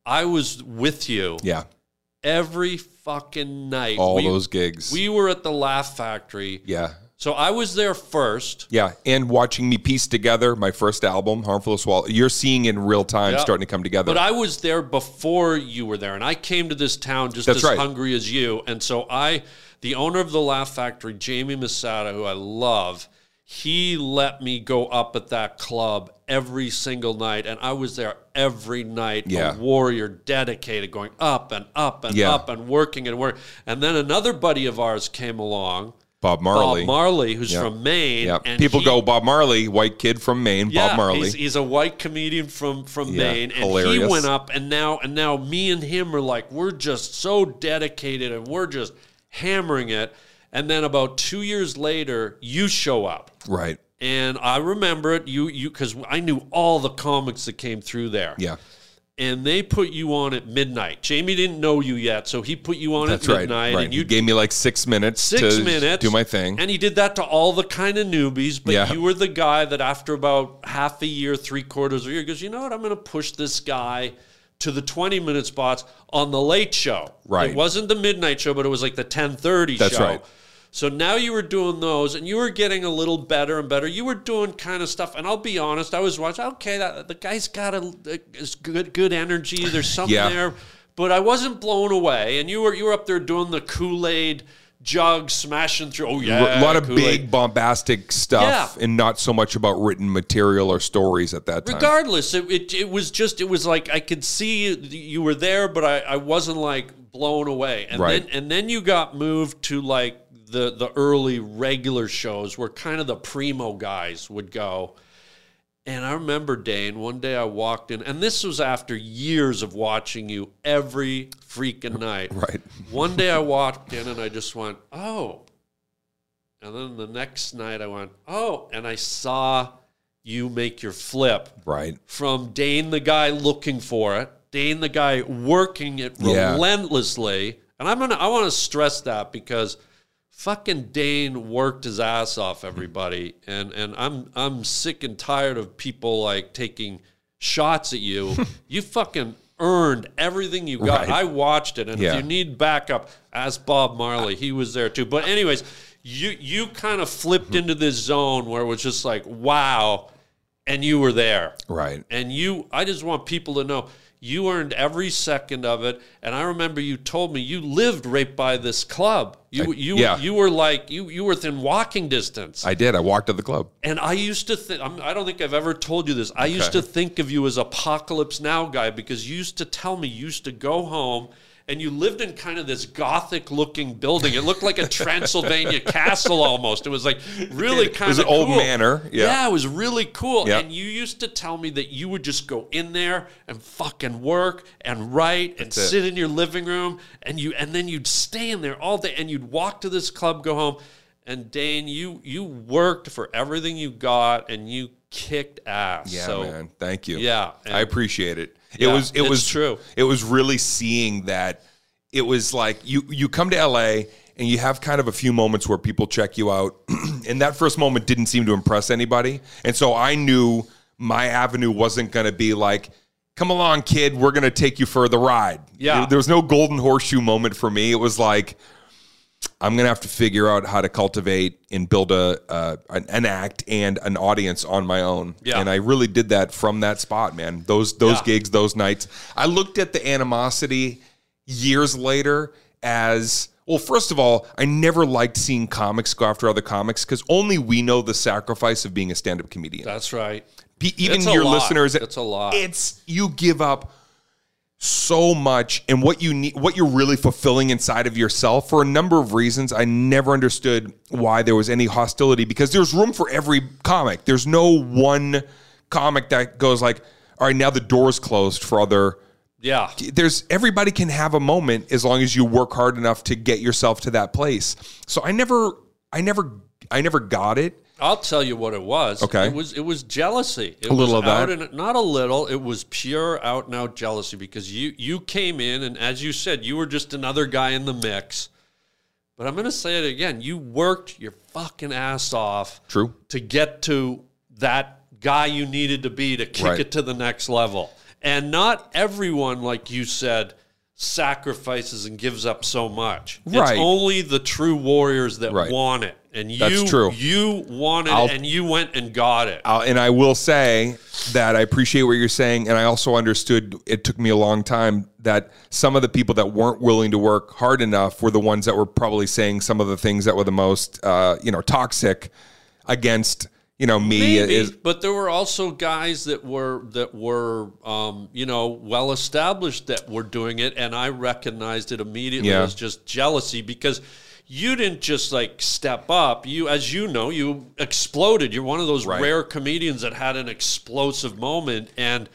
I was with you Yeah. every fucking night. All We- those gigs. We were at the Laugh Factory. yeah. So I was there first. Yeah. And watching me piece together my first album, Harmful Well, you're seeing in real time Yeah. starting to come together. But I was there before you were there, and I came to this town just That's as right. hungry as you. And so I, the owner of the Laugh Factory, Jamie Masada, who I love, he let me go up at that club every single night, and I was there every night. Yeah. A warrior, dedicated, going up and up and Yeah. up and working and work. And then another buddy of ours came along, Bob Marley. Bob Marley, who's Yeah. from Maine. yeah. And People he- go Bob Marley, white kid from Maine, yeah, Bob Marley. He's, he's a white comedian from from Yeah, Maine, and he went up, and now and now me and him are like we're just so dedicated, and we're just hammering it. And then about two years later, you show up, right. and I remember it. You you because I knew all the comics that came through there, Yeah. And they put you on at midnight. Jamie didn't know you yet, so he put you on That's at midnight, right. and you gave me like six minutes six to minutes do my thing. and he did that to all the kind of newbies but Yeah. you were the guy that after about half a year three quarters of a year goes you know what i'm going to push this guy to the 20 minute spots on the late show. Right. It wasn't the midnight show, but it was like the 10:30 That's show. right. So now you were doing those, and you were getting a little better and better. You were doing kind of stuff, and I'll be honest, I was watching. Okay, that, the guy's got a, a good good energy. There's something Yeah. there, but I wasn't blown away. And you were you were up there doing the Kool Aid jug smashing through. Oh yeah, a lot of Kool-Aid. big bombastic stuff Yeah. and not so much about written material or stories at that time. Regardless, it, it it was just it was like I could see you were there, but I, I wasn't like blown away. And Right. then and then you got moved to like the the early regular shows where kind of the primo guys would go. And I remember Dane. One day I walked in, and this was after years of watching you every freaking night. Right. One day I walked in and I just went, oh. And then the next night I went, oh. And I saw you make your flip Right. from Dane the guy looking for it, Dane the guy working it Yeah. relentlessly. And I'm gonna I want to stress that because fucking Dane worked his ass off everybody and and I'm I'm sick and tired of people like taking shots at you. you fucking earned everything you got. Right. I watched it and Yeah. if you need backup, ask Bob Marley. He was there too. But anyways, you you kind of flipped mm-hmm. into this zone where it was just like, wow, and you were there. Right. And you, I just want people to know you earned every second of it. And I remember you told me you lived right by this club. You, I- you, yeah. you were like you, you were within walking distance. I did. I walked to the club. and I used to think, I don't think I've ever told you this. I used to think of you as Apocalypse Now guy because you used to tell me you used to go home and you lived in kind of this gothic looking building. It looked like a Transylvania castle almost. It was like really It kind was of an old manor, yeah. it was really cool. Yeah. And you used to tell me that you would just go in there and fucking work and write and That's it. sit in your living room and you and then you'd stay in there all day and you'd walk to this club, go home. And Dane, you you worked for everything you got and you kicked ass. Yeah, so, man. Thank you. Yeah, I appreciate it. It Yeah, was it was true. It was really seeing that it was like you you come to LA and you have kind of a few moments where people check you out and that first moment didn't seem to impress anybody. And so I knew my avenue wasn't going to be like come along kid, we're going to take you for the ride. Yeah. There was no golden horseshoe moment for me. It was like I'm gonna have to figure out how to cultivate and build a uh, an, an act and an audience on my own. Yeah. And I really did that from that spot, man. Those those Yeah. gigs, those nights. I looked at the animosity years later as well. First of all, I never liked seeing comics go after other comics because only we know the sacrifice of being a stand up comedian. That's right. Even It's your listeners, It's a lot. It's you give up so much and what you need what you're really fulfilling inside of yourself for a number of reasons. I never understood why there was any hostility because there's room for every comic. There's no one comic that goes like all right now the door's closed for other Yeah. there's everybody can have a moment as long as you work hard enough to get yourself to that place. So i never i never i never got it I'll tell you what it was. Okay. It was it was jealousy. It A little was of that. and- not a little. It was pure out and out jealousy because you you came in and as you said, you were just another guy in the mix. But I'm gonna say it again. You worked your fucking ass off True. to get to that guy you needed to be to kick Right. it to the next level. And not everyone, like you said, sacrifices and gives up so much. Right. It's only the true warriors that Right. want it. And you That's true. you wanted I'll- it and you went and got it. Uh, and I will say that I appreciate what you're saying, and I also understood it took me a long time that some of the people that weren't willing to work hard enough were the ones that were probably saying some of the things that were the most, uh, you know, toxic against you know me. Maybe, Is but there were also guys that were that were um, you know well established that were doing it, and I recognized it immediately Yeah. as just jealousy because you didn't just like step up. You, as you know, you exploded. You're one of those Right. rare comedians that had an explosive moment, and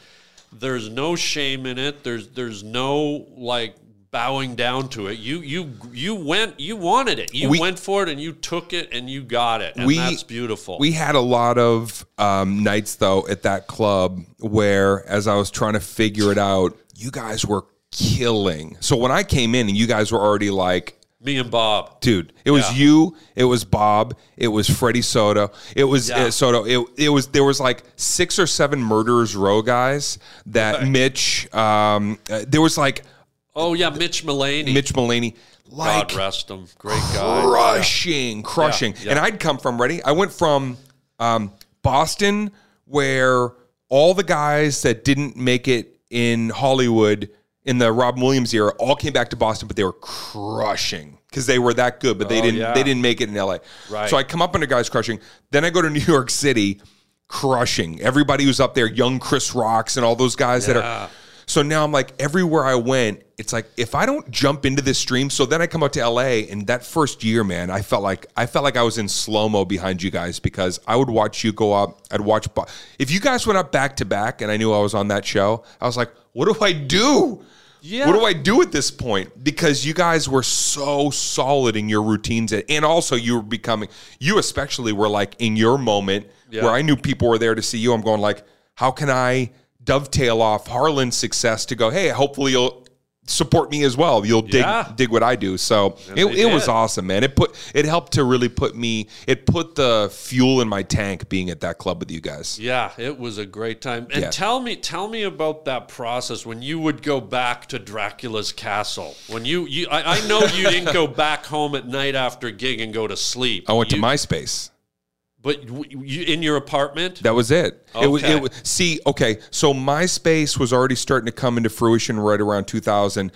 there's no shame in it. There's there's no like bowing down to it. You you you went you wanted it. You We- went for it and you took it and you got it. And We- that's beautiful. We had a lot of um, nights though at that club where, as I was trying to figure it out, you guys were killing. So when I came in and you guys were already like Me and Bob. dude. It was Yeah. you. It was Bob. It was Freddie Soto. It was Yeah. uh, Soto. It, it was there was like six or seven murderers row guys that Mitch. Um, uh, there was like Oh yeah, Mitch Mullany. Mitch Mullany. Like God rest him. Great guy. crushing, crushing. Yeah, yeah. And I'd come from ready. I went from um, Boston, where all the guys that didn't make it in Hollywood in the Robin Williams era all came back to Boston, but they were crushing because they were that good, but they Oh, didn't yeah. they didn't make it in LA. Right. So I come up under guys crushing. Then I go to New York City, crushing. Everybody who's up there, young Chris Rocks and all those guys that are. So now I'm like, everywhere I went, it's like if I don't jump into this stream. So then I come out to LA, and that first year, man, I felt like I felt like I was in slow mo behind you guys because I would watch you go up. I'd watch if you guys went up back to back, and I knew I was on that show. I was like, what do I do? Yeah. What do I do at this point? Because you guys were so solid in your routines, and also you were becoming. You especially were like in your moment Yeah. where I knew people were there to see you. I'm going like, how can I dovetail off Harland's success to go? Hey, hopefully you'll support me as well. You'll dig Yeah. dig what I do. So it, they it was awesome, man. It put it helped to really put me. It put the fuel in my tank being at that club with you guys. Yeah, it was a great time. And Yeah. tell me, tell me about that process when you would go back to Dracula's castle. When you, you I, I know you didn't go back home at night after gig and go to sleep. I went You- to MySpace. But you in your apartment. That was it. It was. Okay. It was. See, okay. So MySpace was already starting to come into fruition right around 2000.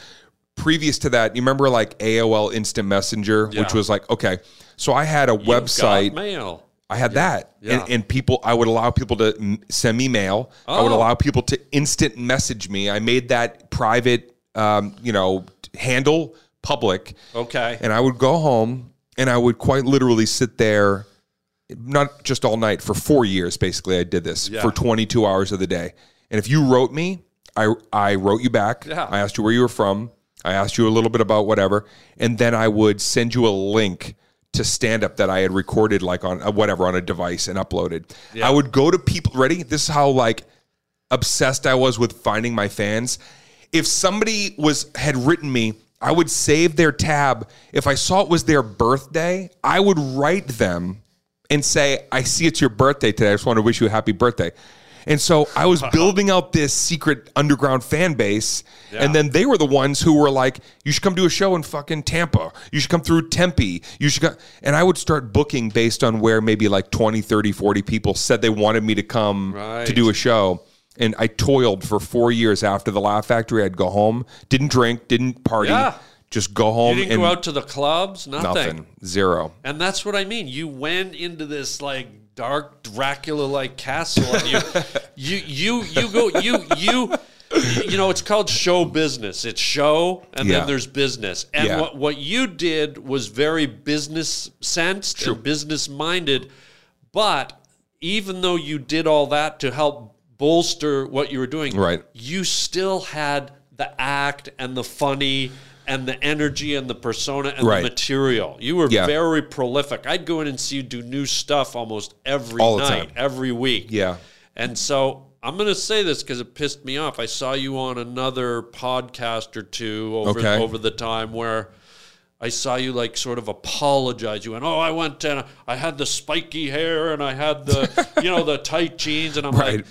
Previous to that, you remember like AOL Instant Messenger, which was like okay. So I had a You've website. mail. I had that, Yeah. and, and people. I would allow people to send me mail. I would Oh. allow people to instant message me. I made that private, um, you know, handle public. Okay. And I would go home and I would quite literally sit there, not just all night, for four years, basically. I did this Yeah. for 22 hours of the day. And if you wrote me, I, I wrote you back. Yeah. I asked you where you were from. I asked you a little bit about whatever. And then I would send you a link to stand up that I had recorded, like on uh, whatever, on a device and uploaded. I would go to people, ready? This is how like obsessed I was with finding my fans. If somebody was had written me, I would save their tab. If I saw it was their birthday, I would write them and say, "I see it's your birthday today. I just want to wish you a happy birthday." And so I was building out this secret underground fan base, and then they were the ones who were like, "You should come do a show in fucking Tampa. You should come through Tempe. You should go." And I would start booking based on where maybe like 20, 30, 40 people said they wanted me to come Right. to do a show. And I toiled for four years after the Laugh Factory. I'd go home, didn't drink, didn't party, Yeah. Just go home. You didn't and go out to the clubs. Nothing. nothing, zero. And that's what I mean. You went into this like dark Dracula like castle and you you you you go you you you know, it's called show business. It's show and Yeah. then there's business. And Yeah. what what you did was very business sensed and business minded. But even though you did all that to help bolster what you were doing, Right. you still had the act and the funny and the energy and the persona and Right. the material. You were Yeah. very prolific. I'd go in and see you do new stuff almost every All night, every week. Yeah. And so I'm going to say this because it pissed me off. I saw you on another podcast or two over Okay. over the time where I saw you like sort of apologize. You went, "Oh, I went and I had the spiky hair and I had the you know the tight jeans," and I'm Right. like,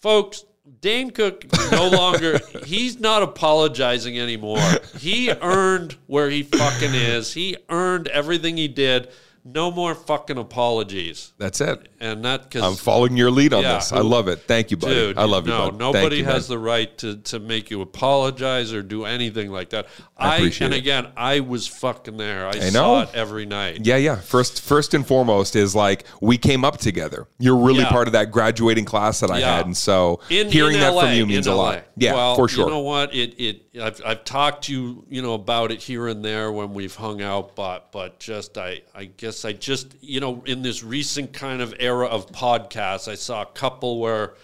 "Folks." Dane Cook no longer, he's not apologizing anymore. He earned where he fucking is. He earned everything he did. No more fucking apologies. That's it. And that, because I'm following your lead on Yeah, this. I love it. Thank you, buddy. Dude, I love you, no, bud. nobody you, has man. the right to, to make you apologize or do anything like that. I, appreciate and it. again, I was fucking there. I, I saw it every night. Yeah, yeah. First, first and foremost is like we came up together. You're really Yeah. part of that graduating class that I Yeah. had, and so In, hearing in that LA, from you means a LA. lot. Yeah, well, for sure. You know what? It it I've I've talked to you, you know, about it here and there when we've hung out, but but just I I guess I just you know in this recent kind of era of podcasts, I saw a couple where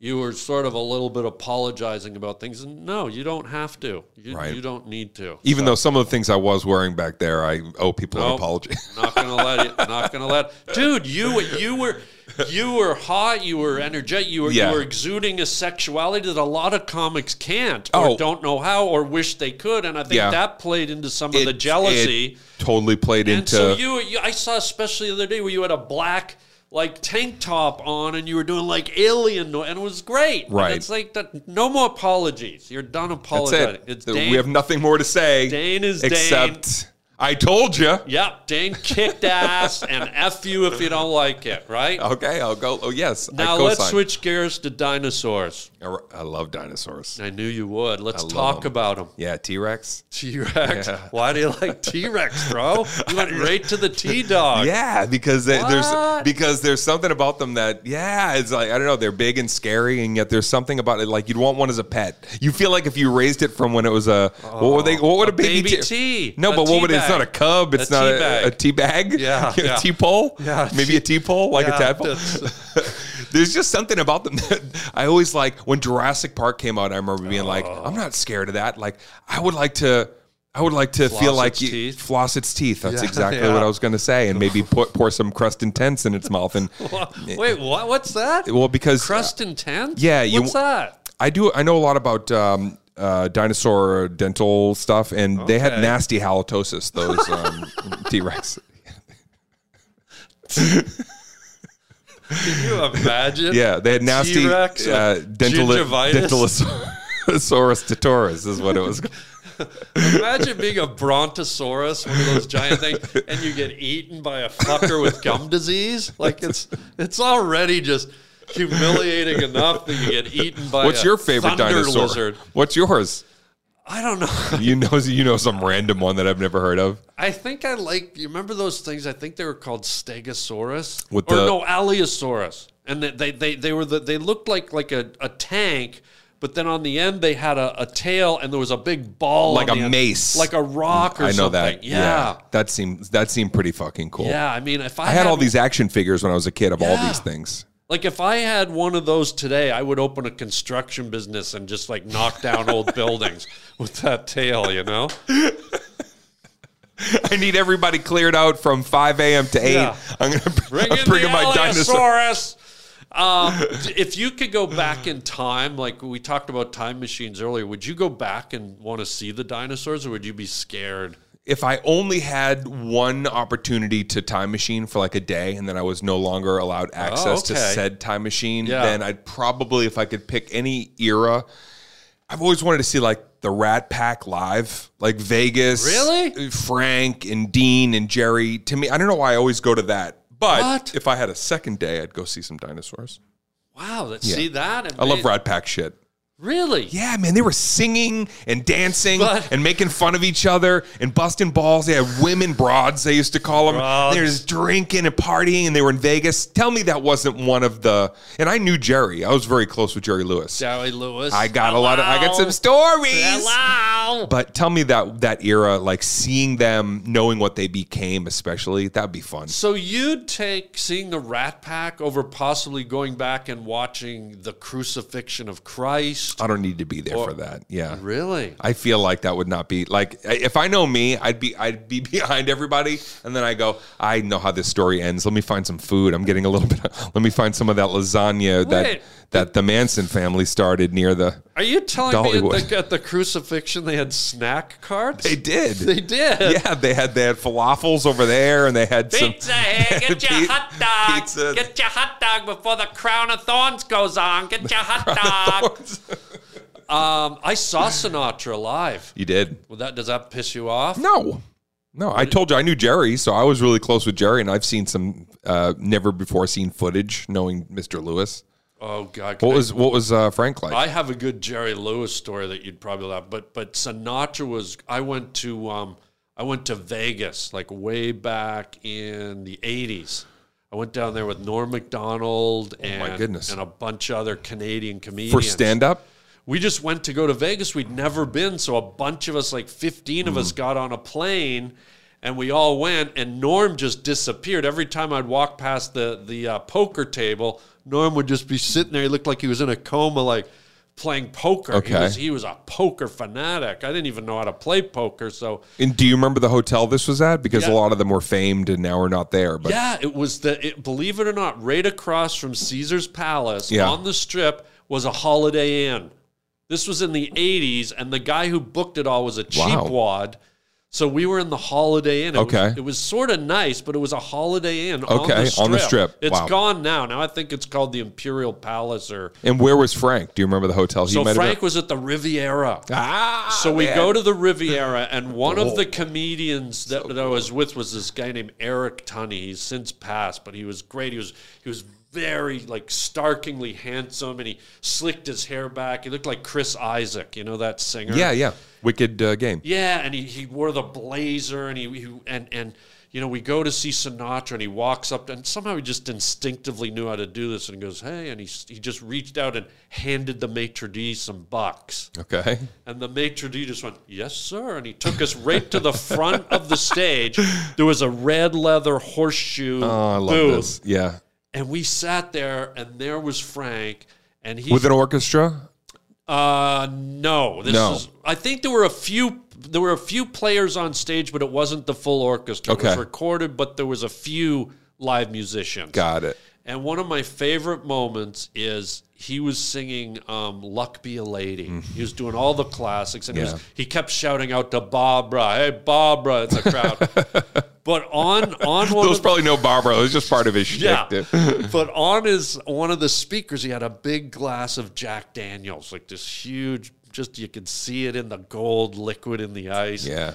you were sort of a little bit apologizing about things. And no, you don't have to. You, Right. you don't need to. Even though some of the things I was wearing back there, I owe people an Nope. apology. Not gonna let you. Not gonna let. Dude, you you were you were hot. You were energetic. You were Yeah. you were exuding a sexuality that a lot of comics can't Oh. or don't know how or wish they could. And I think Yeah. that played into some of the jealousy. it totally played and into. so you, you, I saw especially the other day where you had a black like tank top on and you were doing like alien and it was great. And Right. it's like that. No more apologies. You're done apologizing. it. It's we have nothing more to say. Dane is Dane. I told you. Yep, Dane kicked ass and F you if you don't like it, right? Okay, I'll go. Oh yes. Now let's switch gears to dinosaurs. I love dinosaurs. I knew you would. Let's talk talk 'em. about them. Yeah, T Rex. T Rex. Yeah. Why do you like T Rex, bro? You went right to the T Dog. Yeah, because they, there's because there's something about them that yeah, it's like I don't know, they're big and scary, and yet there's something about it like you'd want one as a pet. You feel like if you raised it from when it was a what oh, would they what would a, a baby, baby T- T. No, A but what would it? It's not a cub. It's A not a, a tea bag. Yeah, a yeah. tea pole. Yeah, maybe a tea pole like Yeah, a tadpole. There's just something about them that I always like. When Jurassic Park came out, I remember being like, I'm not scared of that. Like, I would like to. I would like to feel like you, teeth? floss its teeth. That's Yeah, exactly yeah. what I was going to say, and maybe put pour some crust intense in its mouth. And Wait, what? What's that? well, because Crust intense? yeah, you- What's that? I do. I know a lot about um, uh, dinosaur dental stuff, and they had nasty halitosis. Those um, T Rex. Can you imagine? Yeah, they had nasty T-Rex uh, dental gingivitis? Dentalosaurus titoris is what it was. Imagine being a brontosaurus, one of those giant things, and you get eaten by a fucker with gum disease. Like it's it's already just humiliating enough that you get eaten by. What's a your favorite thunder dinosaur? lizard. What's yours? I don't know. You know, you know some random one that I've never heard of. I think I like. You remember those things? I think they were called Stegosaurus With or the- no Allosaurus, and they they they, they were the, they looked like like a, a tank. But then on the end they had a, a tail and there was a big ball, Like a end, mace. like a rock or I know something. that. Yeah. that seems that seemed pretty fucking cool. Yeah, I mean, if I, I had all these action figures when I was a kid of all these things. Like if I had one of those today, I would open a construction business and just like knock down old buildings with that tail, you know? I need everybody cleared out from 5 a.m. to 8. Yeah. I'm going to Bring bring, in bring the in my dinosaur. Allosaurus. Um, if you could go back in time, like we talked about time machines earlier, would you go back and want to see the dinosaurs, or would you be scared? If I only had one opportunity to time machine for like a day and then I was no longer allowed oh, access to Oh, okay. said time machine, Yeah. then I'd probably, if I could pick any era, I've always wanted to see like the Rat Pack live, like Vegas. Really? Frank and Dean and Jerry. To me, I don't know why I always go to that. But What? if I had a second day, I'd go see some dinosaurs. Wow, let's see that. I love Rat Pack shit. Really? Yeah, man, they were singing and dancing But- and making fun of each other and busting balls. They had women broads, they used to call them. Broads. They were just drinking and partying, and they were in Vegas. Tell me that wasn't one of the. And I knew Jerry. I was very close with Jerry Lewis. Jerry Lewis. I got a lot of. I got some stories. Hello. But tell me that that era, like seeing them, knowing what they became, especially that'd be fun. So you'd take seeing the Rat Pack over possibly going back and watching the crucifixion of Christ? I don't need to be there Or- for that. Yeah. Really? I feel like that would not be like if I know me, I'd be I'd be behind everybody, and then I go, I know how this story ends. Let me find some food. I'm getting a little bit. let me find some of that lasagna Wait. that that the Manson family started near the. Are you telling me Dollywood. at the, at the crucifixion they had snack carts? They did. They did. Yeah, they had they had falafels over there, and they had some Pizza here, get your hot dog. pizza. Get your hot dog before the crown of thorns goes on. Get your hot dog. um, I saw Sinatra live. you did. Well, that does that piss you off? No. No, I told you I knew Jerry, so I was really close with Jerry, and I've seen some uh, never before seen footage knowing Mr. Lewis. Oh God. What was what was uh, Frank like? I have a good Jerry Lewis story that you'd probably love, but but Sinatra was. I went to um, I went to Vegas like way back in the '80s. I went down there with Norm Macdonald and Oh my goodness. and a bunch of other Canadian comedians For stand up? We just went to go to Vegas. We'd never been, so a bunch of us, like 15 of Mm. us, got on a plane. And we all went, and Norm just disappeared. Every time I'd walk past the the uh, poker table, Norm would just be sitting there. He looked like he was in a coma, like playing poker. He Okay. was, he was a poker fanatic. I didn't even know how to play poker, so And do you remember the hotel this was at? Because Yeah. a lot of them were famed and now are not there. But yeah, it was the it, believe it or not, right across from Caesar's Palace Yeah. on the strip was a Holiday Inn. This was in the '80s, and the guy who booked it all was a cheap Wow. So we were in the Holiday Inn. It Okay. was, it was sort of nice, but it was a Holiday Inn. on Okay, the strip. on the strip. It's Wow. gone now. Now I think it's called the Imperial Palace, or and where was Frank? Do you remember the hotel he so Frank was at the Riviera. Ah, So we man. go to the Riviera, and one of the comedians that, that I was with was this guy named Eric Tunney. He's since passed, but he was great. He was he was very like starkingly handsome, and he slicked his hair back. He looked like Chris Isaak, you know that singer. Yeah, yeah. Wicked uh, game. yeah, and he, he wore the blazer, and he, he and and you know we go to see Sinatra, and he walks up, and somehow he just instinctively knew how to do this, and he goes, "Hey," and he he just reached out and handed the maitre d some bucks. Okay. And the maitre d' just went, "Yes, sir," and he took us right to the front of the stage. There was a red leather horseshoe Oh, I love booth, this. Yeah. And we sat there, and there was Frank, and he With an orchestra? uh no, this No. is. I think there were a few. There were a few players on stage, but it wasn't the full orchestra. It was Okay. recorded, but there was a few live musicians. Got it. And one of my favorite moments is he was singing um, "Luck Be a Lady." He was doing all the classics, and he, Mm. Was, he kept shouting out to Barbara, "Hey, Barbara!" It's a crowd. but on on one There was probably no Barbara. It was just part of his yeah, but on his one of the speakers, he had a big glass of Jack Daniels, like this huge. Just you could see it in the gold liquid in the ice. Yeah.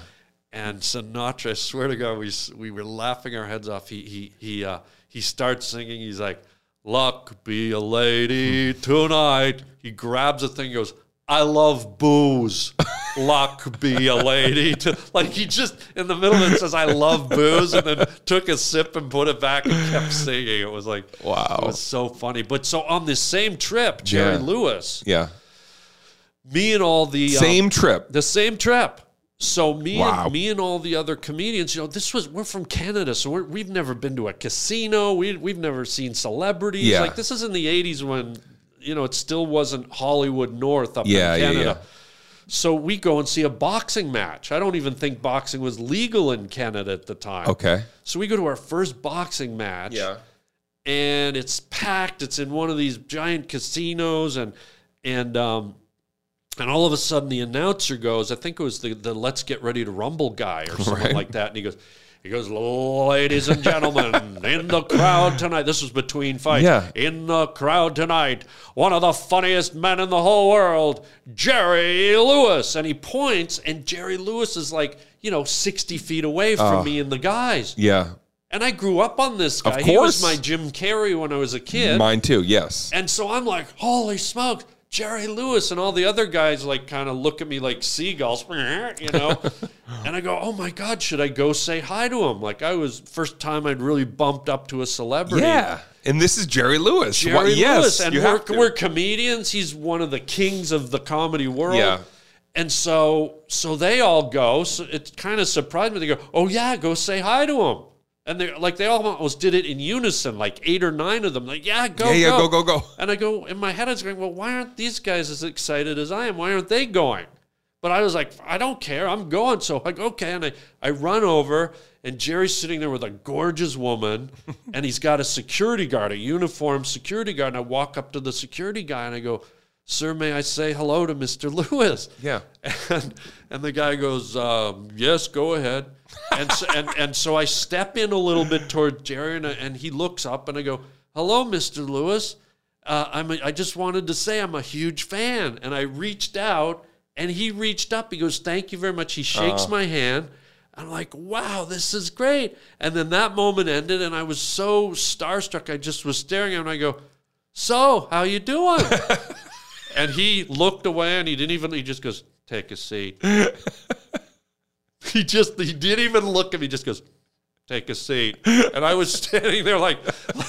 And Sinatra, I swear to God, we we were laughing our heads off. He he he uh, he starts singing. He's like, "Luck be a lady tonight." He grabs a thing, and goes, "I love booze." Luck be a lady. To, like he just in the middle of it says, "I love booze," and then took a sip and put it back and kept singing. It was like, Wow. it was so funny. But so on this same trip, Jerry Yeah. Lewis, Yeah. me and all the um, Same trip. the same trip. So me Wow. and me and all the other comedians, you know, this was we're from Canada, so we're, we've never been to a casino. We we've never seen celebrities. Yeah. Like this is in the '80s when you know it still wasn't Hollywood North up Yeah, in Canada. yeah. So we go and see a boxing match. I don't even think boxing was legal in Canada at the time. Okay. So we go to our first boxing match Yeah. and it's packed. It's in one of these giant casinos, and and um, and all of a sudden the announcer goes, I think it was the the Let's Get Ready to Rumble guy or something Right. like that, and he goes. He goes, ladies and gentlemen, in the crowd tonight. This was between fights. Yeah. In the crowd tonight, one of the funniest men in the whole world, Jerry Lewis. And he points, and Jerry Lewis is like, you know, 60 feet away from Oh. me and the guys. Yeah. And I grew up on this guy. Of course. He was my Jim Carrey when I was a kid. Mine too. Yes. And so I'm like, holy smokes, Jerry Lewis. And all the other guys like kind of look at me like seagulls, you know? and I go, oh my God, should I go say hi to him? Like I was, first time I'd really bumped up to a celebrity. Yeah. And this is Jerry Lewis. Jerry Why- yes. Lewis. And we're, we're comedians. He's one of the kings of the comedy world. Yeah. And so so they all go. So it kind of surprised me. They go, oh yeah, go say hi to him. And they're like they almost did it in unison, like eight or nine of them. Like, yeah, go, Yeah, yeah, go, go, go, go. And I go in my head, I was going, well, why aren't these guys as excited as I am? Why aren't they going? But I was like, I don't care, I'm going. So I go, okay, and I, I run over, and Jerry's sitting there with a gorgeous woman, and he's got a security guard, a uniformed security guard. And I walk up to the security guy and I go, Sir, may I say hello to Mr. Lewis? Yeah. And, and the guy goes, um, Yes, go ahead. And so, and, and so I step in a little bit toward Jerry, and, and he looks up, and I go, Hello, Mr. Lewis. Uh, I'm a, I just wanted to say I'm a huge fan. And I reached out, and he reached up. He goes, Thank you very much. He shakes my hand. I'm like, wow, this is great. And then that moment ended, and I was so starstruck. I just was staring at him, and I go, So, how you doing? and he looked away, and he didn't even. He just goes, "Take a seat." he just he didn't even look at me. Just goes, take a seat. And I was standing there like,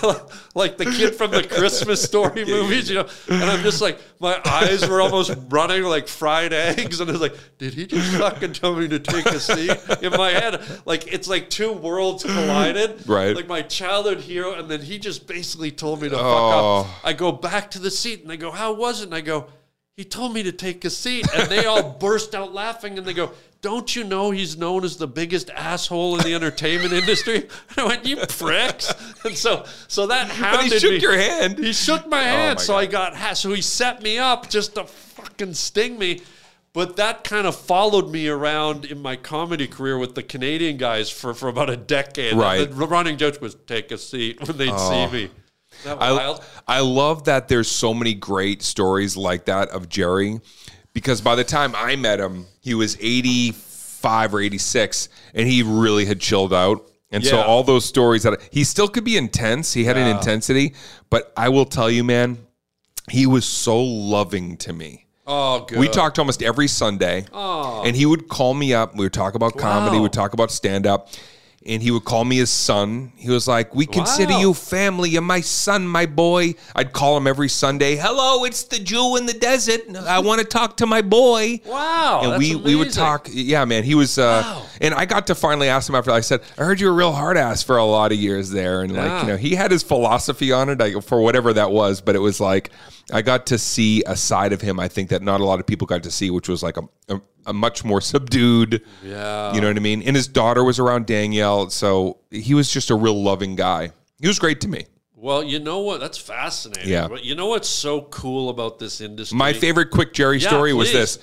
like the kid from the Christmas story movies, you know. And I'm just like, my eyes were almost running like fried eggs. And I was like, did he just fucking tell me to take a seat? In my head, like it's like two worlds collided. Right. Like my childhood hero, and then he just basically told me to fuck Oh. up. I go back to the seat and they go, How was it? And I go, He told me to take a seat. And they all burst out laughing and they go, Don't you know he's known as the biggest asshole in the entertainment industry? I went, You pricks. And so so that But he shook me. your hand. He shook my oh hand, my so God. I got ha- so he set me up just to fucking sting me. But that kind of followed me around in my comedy career with the Canadian guys for, for about a decade. Right. The running joke was take a seat when they'd see oh. me. I, wild? I love that there's so many great stories like that of Jerry because by the time I met him, he was 85 or 86 and he really had chilled out. And so all those stories that he still could be intense, he had an intensity, but I will tell you, man, he was so loving to me. Oh, good. We talked almost every Sunday, oh. and he would call me up. We would talk about comedy. Wow. We would talk about stand up, and he would call me his son. He was like, "We consider Wow. you family. You're my son, my boy." I'd call him every Sunday. Hello, it's the Jew in the desert. I want to talk to my boy. Wow, And we we would talk. Yeah, man, he was. Uh, Wow. And I got to finally ask him after. I said, "I heard you were a real hard ass for a lot of years there," and like you know, he had his philosophy on it I, for whatever that was. But it was like I got to see a side of him. I think that not a lot of people got to see, which was like a, a, a much more subdued. Yeah. You know what I mean? And his daughter was around Danielle, so he was just a real loving guy. He was great to me. Well, you know what? That's fascinating. Yeah. But you know what's so cool about this industry? My favorite quick Jerry Yeah, story was this.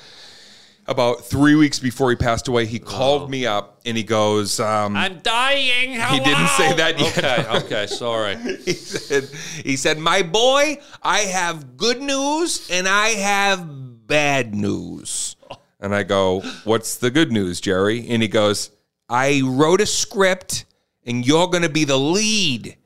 About three weeks before he passed away, he called me up and he goes, um, I'm dying. Hello. He didn't say that yet. Okay. Okay. Sorry. he said, he said, My boy, I have good news and I have bad news. And I go, What's the good news, Jerry? And he goes, I wrote a script and you're going to be the lead.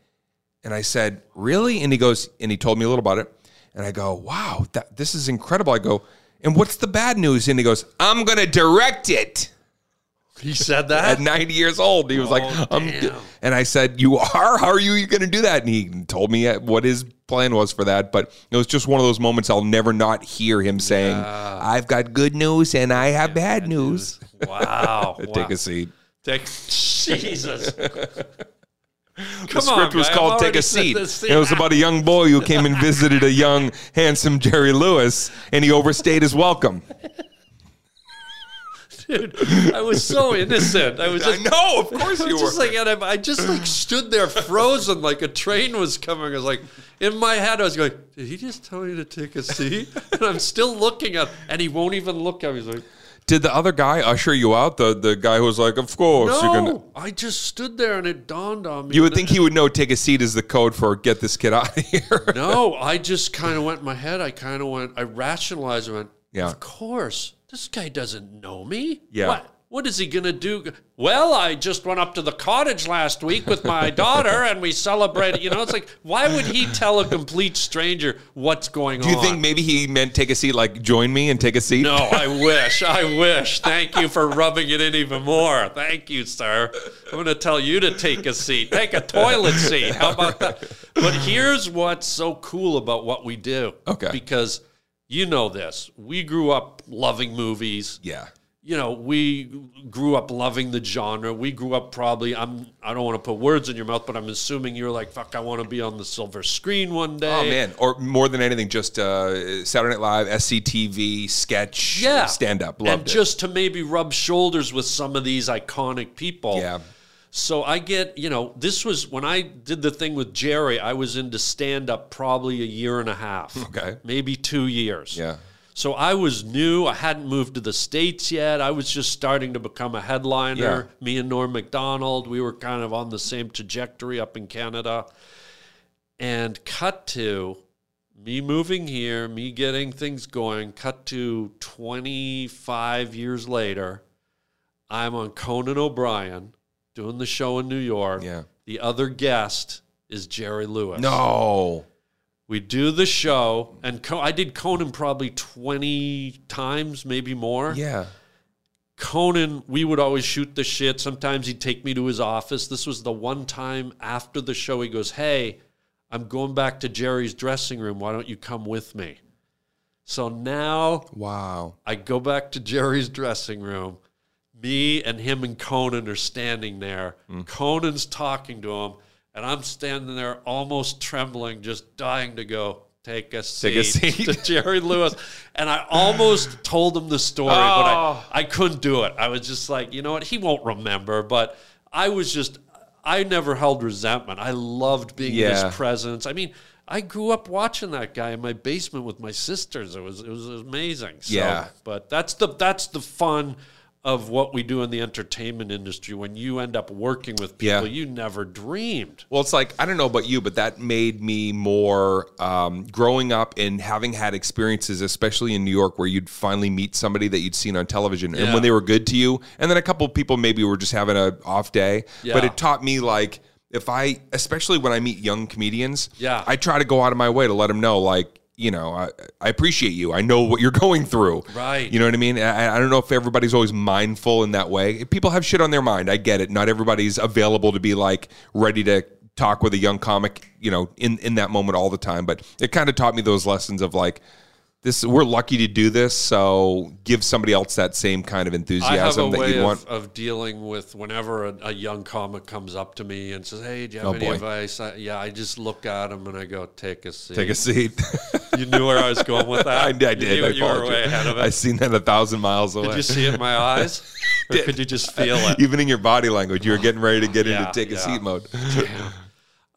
And I said, Really? And he goes, and he told me a little about it. And I go, Wow, that, this is incredible. I go, And what's the bad news? And he goes, I'm going to direct it He said that at 90 years old. He was like, Oh, I'm, damn. and I said, You are? How are you going to do that? And he told me uh, what his plan was for that. But it was just one of those moments I'll never not hear him saying, I've got good news and I have bad, news. Wow. Take wow. a seat. Take Jesus. The script on, was guy, called Take a Seat. It was about a young boy who came and visited a young, handsome Jerry Lewis, and he overstayed his welcome. Dude, I was so innocent. I was I just, know, of course I you was just were. like, and I I just like stood there frozen, like a train was coming. I was like, in my head, I was going, "Did he just tell you to take a seat?" And I'm still looking at, and he won't even look at me. He's like, Did the other guy usher you out? The the guy who was like, Of course you're gonna. I just stood there, and it dawned on me. You would think he would know take a seat is the code for get this kid out of here. No, I just kind of went in my head. I kind of went. I rationalized. and Went. Yeah. Of course, this guy doesn't know me. Yeah. What? What is he gonna do? Well, I just went up to the cottage last week with my daughter, and we celebrated. You know, it's like, why would he tell a complete stranger what's going on? Do on? you think maybe he meant take a seat, like join me and take a seat? No, I wish. I wish. Thank you for rubbing it in even more. Thank you, sir. I'm going to tell you to take a seat. Take a toilet seat. How about that? But here's what's so cool about what we do. Okay. Because you know this. We grew up loving movies. Yeah. You know, we grew up loving the genre. We grew up probably. I'm. I don't want to put words in your mouth, but I'm assuming you're like, "Fuck, I want to be on the silver screen one day." Oh man, or more than anything, just uh, Saturday Night Live, SCTV, sketch, yeah, stand up, loved and it. just to maybe rub shoulders with some of these iconic people. yeah, So I get, you know, this was when I did the thing with Jerry. I was into stand up probably a year and a half, Okay. maybe two years. yeah, So I was new. I hadn't moved to the states yet. I was just starting to become a headliner. Yeah. Me and Norm Macdonald, we were kind of on the same trajectory up in Canada. And cut to me moving here, me getting things going. Cut to 25 years later, I'm on Conan O'Brien doing the show in New York. yeah. The other guest is Jerry Lewis. No, We do the show, and Co- I did Conan probably 20 times, maybe more. yeah, Conan, we would always shoot the shit. Sometimes he'd take me to his office. This was the one time after the show he goes, Hey, I'm going back to Jerry's dressing room. Why don't you come with me? So now Wow. I go back to Jerry's dressing room. Me and him and Conan are standing there. Hmm. Conan's talking to him, and I'm standing there almost trembling, just dying to go. Take a seat, Take a seat. to Jerry Lewis. And I almost told him the story, but I, oh. I couldn't do it. I was just like, you know what? He won't remember. But I was just, I never held resentment. I loved being in his presence. I mean, I grew up watching that guy in my basement with my sisters. It was it was amazing. So, Yeah. But that's the that's the fun of what we do in the entertainment industry when you end up working with people Yeah. you never dreamed. Well, it's like I don't know about you, but that made me more um, growing up and having had experiences, especially in New York, where you'd finally meet somebody that you'd seen on television, and when they were good to you, and then a couple of people maybe were just having a off day, but it taught me like if I, especially when I meet young comedians, Yeah. I try to go out of my way to let them know like. You know, I, I appreciate you. I know what you're going through. Right. You know what I mean? I, I don't know if everybody's always mindful in that way. People have shit on their mind. I get it. Not everybody's available to be like ready to talk with a young comic, you know, in in that moment all the time. But it kind of taught me those lessons of like this. We're lucky to do this, so give somebody else that same kind of I have a enthusiasm that way you of, want. of dealing with whenever a, a young comic comes up to me and says, "Hey, do you have Oh, any boy. advice?" I, yeah, I just look at him and I go, "Take a seat." Take a seat. You knew where I was going with that. I, I did. You, knew I you were way ahead of it I seen that a thousand miles away. Did you see it in my eyes, or could you just feel it? Even in your body language, you were getting ready to get Yeah, into take a seat mode.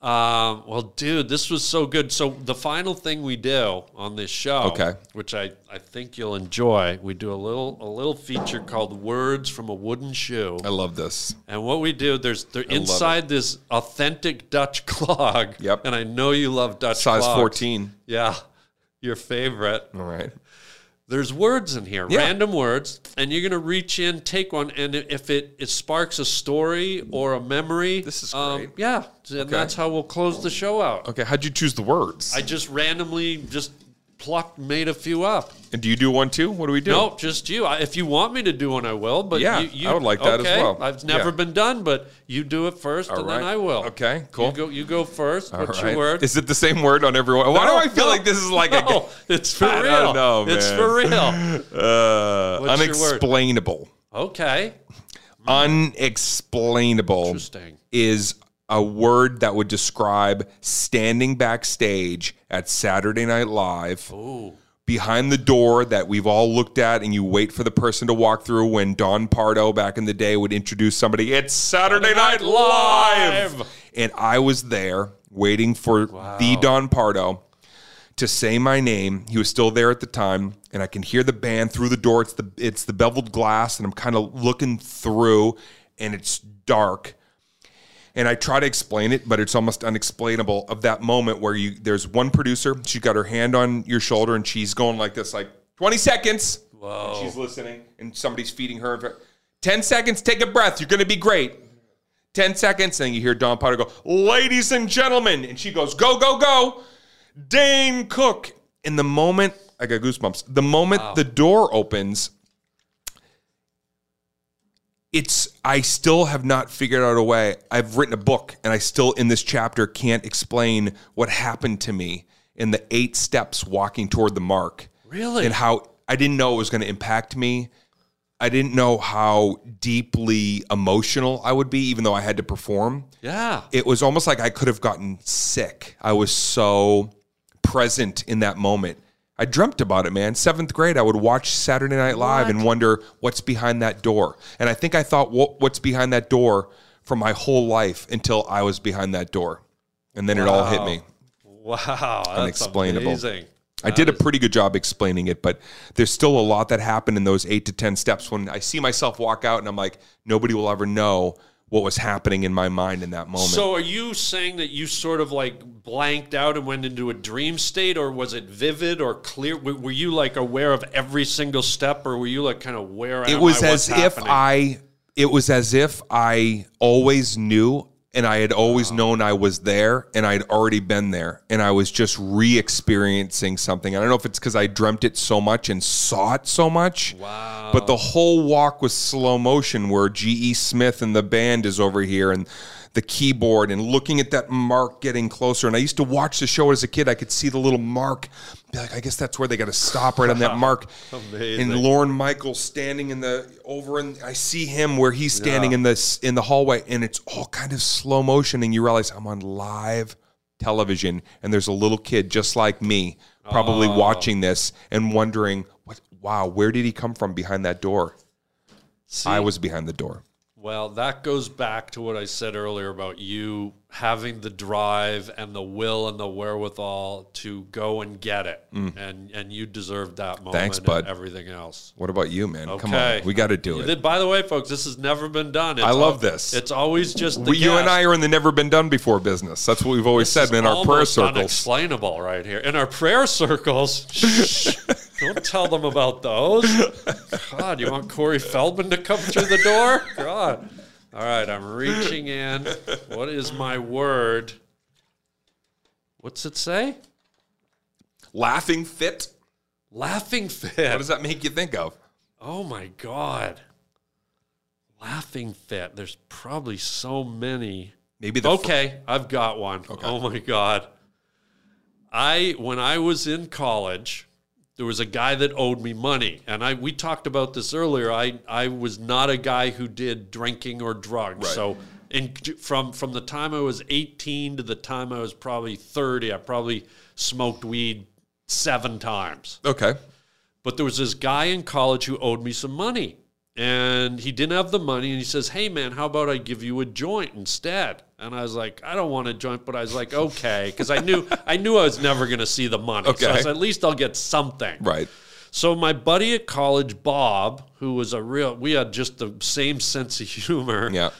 Um, well, dude, this was so good. So the final thing we do on this show, Okay. which I, I think you'll enjoy, we do a little a little feature called "Words from a Wooden Shoe." I love this. And what we do, there's they're inside this authentic Dutch clog. Yep. And I know you love Dutch Size clogs. 14. Yeah. Your favorite. All right. There's words in here, Yeah. random words, and you're gonna reach in, take one, and if it, it sparks a story or a memory, This is um, great. yeah, and that's how we'll close the show out. Okay. How'd you choose the words? I just randomly just plucked, made a few up. and do you do one too? What do we do? No, just you. I, if you want me to do one, I will. But Yeah, you, you, I would like that as well. I've never Yeah. been done, but you do it first, and then. I will. Okay, cool. You go. You go first. All What's right. your word? Is it the same word on everyone? Why do I feel no, like this is like a it's for I real. don't It's for real. uh, What's your word? unexplainable? Okay. Unexplainable Interesting. is a word that would describe standing backstage at Saturday Night Live. Behind the door that we've all looked at, and you wait for the person to walk through. When Don Pardo back in the day would introduce somebody, it's Saturday Night Live, and I was there waiting for the Don Pardo to say my name. He was still there at the time, and I can hear the band through the door. It's the it's the beveled glass, and I'm kind of looking through, and it's dark. And I try to explain it, but it's almost unexplainable. Of that moment where you there's one producer, she's got her hand on your shoulder, and she's going like this, like 20 seconds. Whoa. she's listening, and somebody's feeding her. 10 seconds, take a breath. You're gonna be great. 10 seconds, and you hear Don Pardo go, Ladies and gentlemen. And she goes, Go, go, go. Dane Cook. In the moment, I got goosebumps. The moment the door opens, it's, I still have not figured out a way. I've written a book, and I still, in this chapter, can't explain what happened to me in the eight steps walking toward the mark. Really? And how I didn't know it was going to impact me. I didn't know how deeply emotional I would be, even though I had to perform Yeah. it was almost like I could have gotten sick. I was so present in that moment. I dreamt about it, man. Seventh grade, I would watch Saturday Night Live and wonder what's behind that door. And I think I thought, what, what's behind that door for my whole life until I was behind that door. And then it all hit me. Wow. That's Unexplainable. Amazing. I did a pretty good job explaining it, but there's still a lot that happened in those eight to 10 steps when I see myself walk out and I'm like, nobody will ever know what was happening in my mind in that moment. So are you saying that you sort of like blanked out and went into a dream state or was it vivid or clear were, were you like aware of every single step or were you like kind of where am it was I? as What's if happening? I it was as if I always knew and I had always known I was there and I'd already been there and I was just re-experiencing something. I don't know if it's because I dreamt it so much and saw it so much. Wow. But the whole walk was slow motion where G.E. Smith and the band is over here and the keyboard and looking at that mark getting closer. And I used to watch the show as a kid. I could see the little mark. Be like, I guess that's where they got to stop right on that mark. Amazing. And Lorne Michaels standing in the over and I see him where he's standing in this in the hallway and it's all kind of slow motion and you realize I'm on live television and there's a little kid just like me probably Oh. watching this and wondering what wow where did he come from behind that door See, I was behind the door Well, that goes back to what I said earlier about you having the drive and the will and the wherewithal to go and get it, and and you deserved that moment. Mm. Thanks, bud. And everything else. what about you man come on we got to do it by the way, folks, this has never been done. It's I love al- this. It's always just the we, you and. I are in the never been done before business that's what we've always said It's in our prayer circles Unexplainable, right here in our prayer circles. Don't tell them about those. God, you want Corey Feldman to come through the door? God. All right, I'm reaching in. What is my word? What's it say? laughing fit Laughing fit. what does that make you think of Oh my God. Laughing fit. There's probably so many. maybe the Okay, I've got one. Oh my god. I when I was in college, there was a guy that owed me money, and I we talked about this earlier. I I was not a guy who did drinking or drugs. Right. So in from from the time I was 18 to the time I was probably 30, I probably smoked weed 7 times. okay But there was this guy in college who owed me some money. And he didn't have the money. And he says, Hey, man, how about I give you a joint instead? And I was like, I don't want to join, But I was like, Okay. Because I knew, I knew I was never going to see the money. So I Okay. said, At least I'll get something. right So my buddy at college, Bob, who was a real, we had just the same sense of humor yeah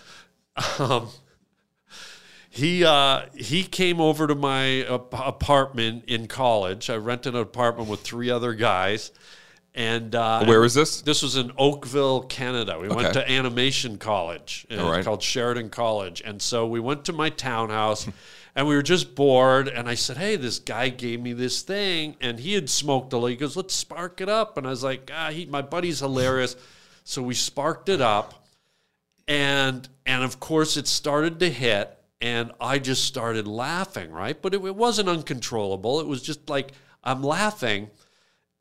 he uh, he came over to my ap- apartment in college. I rented an apartment with three other guys, and uh, where is this This was in Oakville, Canada. We went to animation college uh, right. called Sheridan College, and so we went to my townhouse. And we were just bored, and I said, "Hey, this guy gave me this thing, and he had smoked a lot. He goes, let's spark it up." And I was like, "Ah, he, my buddy's hilarious." So we sparked it up, and and of course it started to hit and i just started laughing right but it, it wasn't uncontrollable it was just like i'm laughing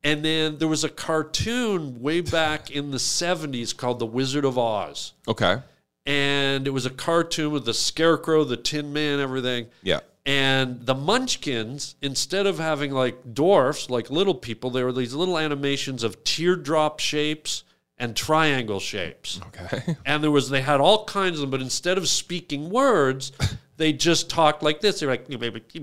and then there was a cartoon way back in the 70s called the wizard of oz. Okay. And it was a cartoon with the scarecrow the tin man everything. Yeah. And the munchkins instead of having like dwarfs like little people they were these little animations of teardrop shapes and triangle shapes. Okay. And there was they had all kinds of them, but instead of speaking words, they just talked like this. They're like, you know,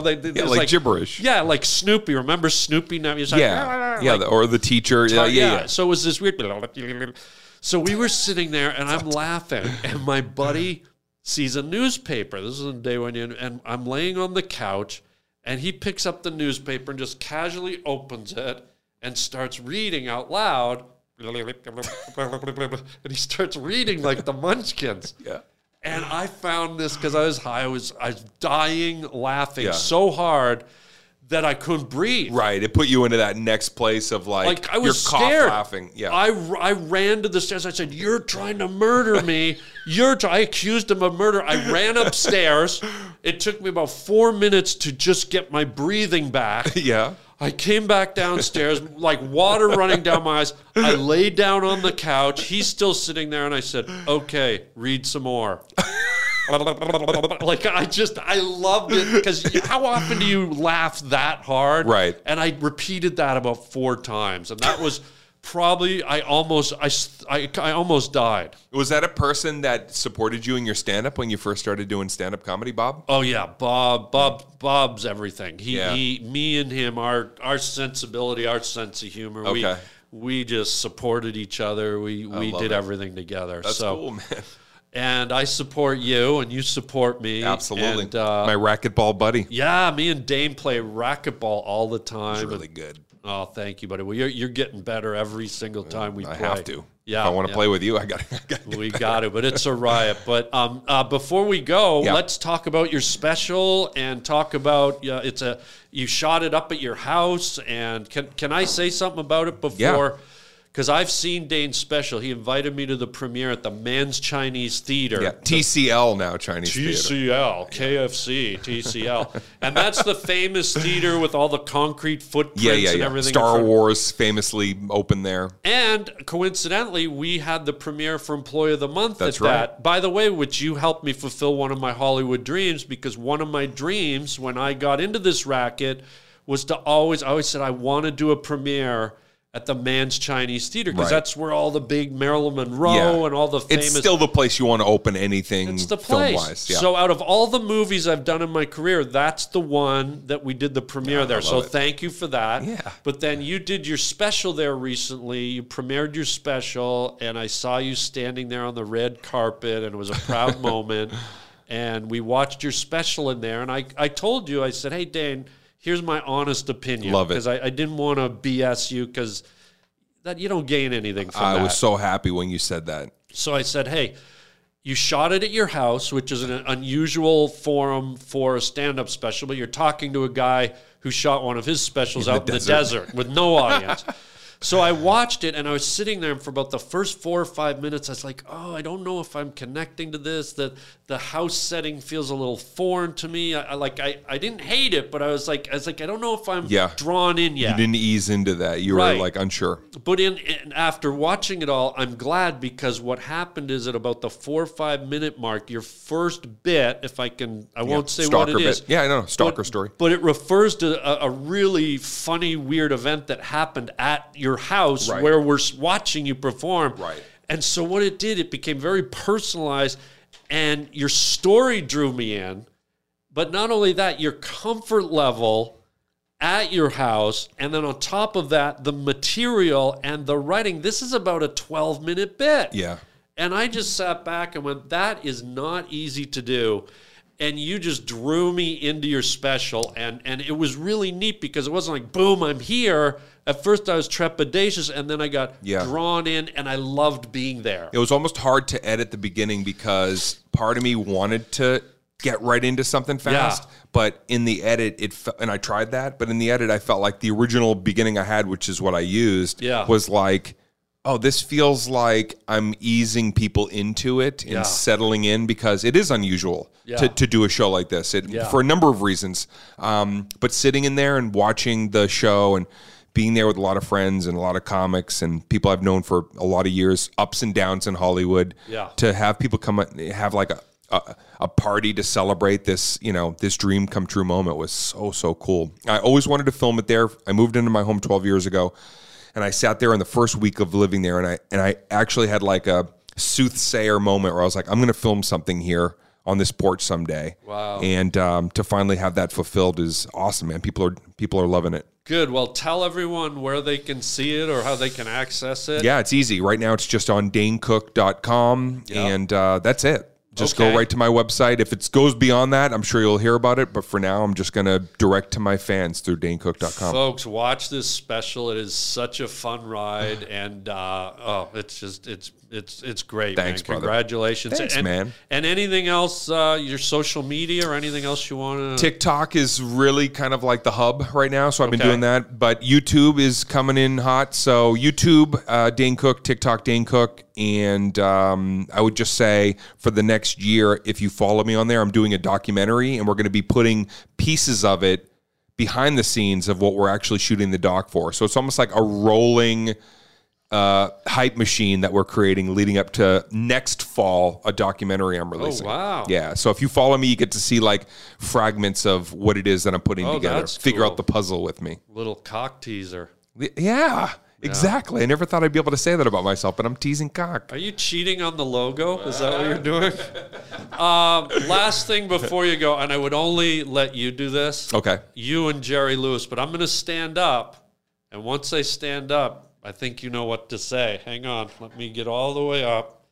they, they yeah it's like, gibberish Yeah, like Snoopy. Remember Snoopy? Now he's like, yeah ah, ah, ah, yeah the- or the teacher yeah yeah, yeah. So it was this weird. So we were sitting there, and I'm laughing, and my buddy sees a newspaper. This is the day when you and I'm laying on the couch, and he picks up the newspaper and just casually opens it and starts reading out loud. And he starts reading like the Munchkins. Yeah. And I found this because I was high. I was I was dying laughing Yeah. so hard that I couldn't breathe. Right. It put you into that next place of like, Like I was scared. laughing. Yeah. I, I ran to the stairs. I said, "You're trying to murder me. You're." Try-. I accused him of murder. I ran upstairs. It took me about four minutes to just get my breathing back. yeah. I came back downstairs, like water running down my eyes. I laid down on the couch. He's still sitting there, and I said, "Okay, read some more." like I just I loved it because how often do you laugh that hard? Right. And I repeated that about four times, and that was probably I almost I, I, I almost died. Was that a person that supported you in your stand up when you first started doing stand up comedy, Bob? Oh yeah, Bob. Bob. Bob's everything. He, Yeah. he, me, and him. Our our sensibility, our sense of humor. Okay. We we just supported each other. We we did it. everything together. That's so, cool, man. and I support you, and you support me. Absolutely. And, uh, My racquetball buddy. yeah, me and Dane play racquetball all the time. And- really good. Oh, thank you, buddy. Well, you're, you're getting better every single time we I play. have to. Yeah, If I want to yeah. play with you, I got to. we got it, but it's a riot. But um, uh, before we go, Yeah. let's talk about your special and talk about uh, it's a you shot it up at your house. And can can I say something about it before? Because I've seen Dane's special. He invited me to the premiere at the Mann's Chinese Theater. Yeah, TCL now Chinese theater. TCL, KFC, TCL, and that's the famous theater with all the concrete footprints Yeah, yeah, and everything. Star. Wars famously opened there. And coincidentally, we had the premiere for Employee of the Month That's at right. that. By the way, which you helped me fulfill one of my Hollywood dreams because one of my dreams when I got into this racket was to always, I always said, I want to do a premiere at the Mann's Chinese Theater because Right. that's where all the big Marilyn Monroe Yeah. and all the famous. It's still the place you want to open anything It's the place. Yeah. So out of all the movies I've done in my career, that's the one that we did the premiere there. So it. thank you for that. Yeah. But then you did your special there recently. You premiered your special, and I saw you standing there on the red carpet, and it was a proud moment. And we watched your special in there, and I, I told you, I said, hey, Dane, here's my honest opinion. Love it. Because I, I didn't want to BS you because that you don't gain anything from I that. was so happy when you said that. So I said, hey, you shot it at your house, which is an unusual forum for a stand up special, but you're talking to a guy who shot one of his specials out in the desert with no audience. So I watched it and I was sitting there and for about the first four or five minutes. I was like, oh, I don't know if I'm connecting to this. The the house setting feels a little foreign to me. I, I like I, I didn't hate it, but I was like I was like I don't know if I'm Yeah. drawn in yet. You didn't ease into that. You Right. were like unsure. But in, in after watching it all, I'm glad because what happened is at about the four or five minute mark, your first bit, if I can, I won't say what Stalker it is. bit. Yeah, I know. Stalker but, story. But it refers to a, a really funny, weird event that happened at your house Right. where we're watching you perform. Right. And so what it did, it became very personalized, and your story drew me in. But not only that, your comfort level at your house, and then on top of that, the material and the writing. This is about a 12 minute bit. Yeah. And I just sat back and went, that is not easy to do. And you just drew me into your special. And, and it was really neat because it wasn't like, boom, I'm here. At first, I was trepidatious, and then I got Yeah. drawn in, and I loved being there. It was almost hard to edit the beginning because part of me wanted to get right into something fast. Yeah. But in the edit, it fe- and I tried that. But in the edit, I felt like the original beginning I had, which is what I used, Yeah. was like, oh, this feels like I'm easing people into it and Yeah. settling in because it is unusual to, to do a show like this it, for a number of reasons. Um, but sitting in there and watching the show and being there with a lot of friends and a lot of comics and people I've known for a lot of years, ups and downs in Hollywood. Yeah. To have people come up- have like a, a a party to celebrate this, you know, this dream come true moment was so so cool. I always wanted to film it there. I moved into my home 12 years ago, and I sat there in the first week of living there, and I and I actually had like a soothsayer moment where I was like, I'm going to film something here on this porch someday. Wow. And um, to finally have that fulfilled is awesome, man. People are people are loving it. Good. Well, tell everyone where they can see it or how they can access it. Yeah, it's easy. Right now, it's just on danecook.com, Yeah. and uh, that's it. Just Okay. go right to my website. If it goes beyond that, I'm sure you'll hear about it. But for now, I'm just going to direct to my fans through danecook.com. Folks, watch this special. It is such a fun ride, and uh, oh, it's just it's it's it's great. Thanks, man. brother. Congratulations, Thanks, and, man. And anything else? Uh, your social media or anything else you want to? TikTok is really kind of like the hub right now, so I've been doing that. But YouTube is coming in hot. So YouTube, uh, Dane Cook, TikTok, Dane Cook, and um, I would just say for the next year, if you follow me on there, I'm doing a documentary, and we're going to be putting pieces of it behind the scenes of what we're actually shooting the doc for. So it's almost like a rolling uh, hype machine that we're creating leading up to next fall, a documentary I'm releasing. Oh, wow. Yeah. So if you follow me, you get to see like fragments of what it is that I'm putting Oh, together. Figure cool. out the puzzle with me. Little cock teaser. Yeah, exactly. I never thought I'd be able to say that about myself, but I'm teasing cock. Are you cheating on the logo? Is that what you're doing? um, last thing before you go, and I would only let you do this. Okay. You and Jerry Lewis, but I'm going to stand up, and once I stand up, I think you know what to say. Hang on. Let me get all the way up.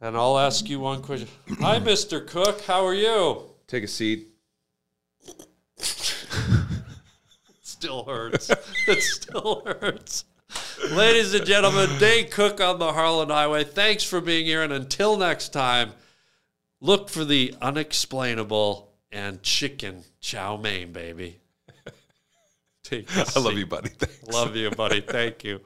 And I'll ask you one question. Hi, Mr. Cook. How are you? Take a seat. still hurts. it still hurts. Ladies and gentlemen, Dane Cook on the Harland Highway. Thanks for being here. And until next time, look for the unexplainable and chicken chow mein, baby. Take. I seat. love you, buddy. Thanks. Love you, buddy. Thank you.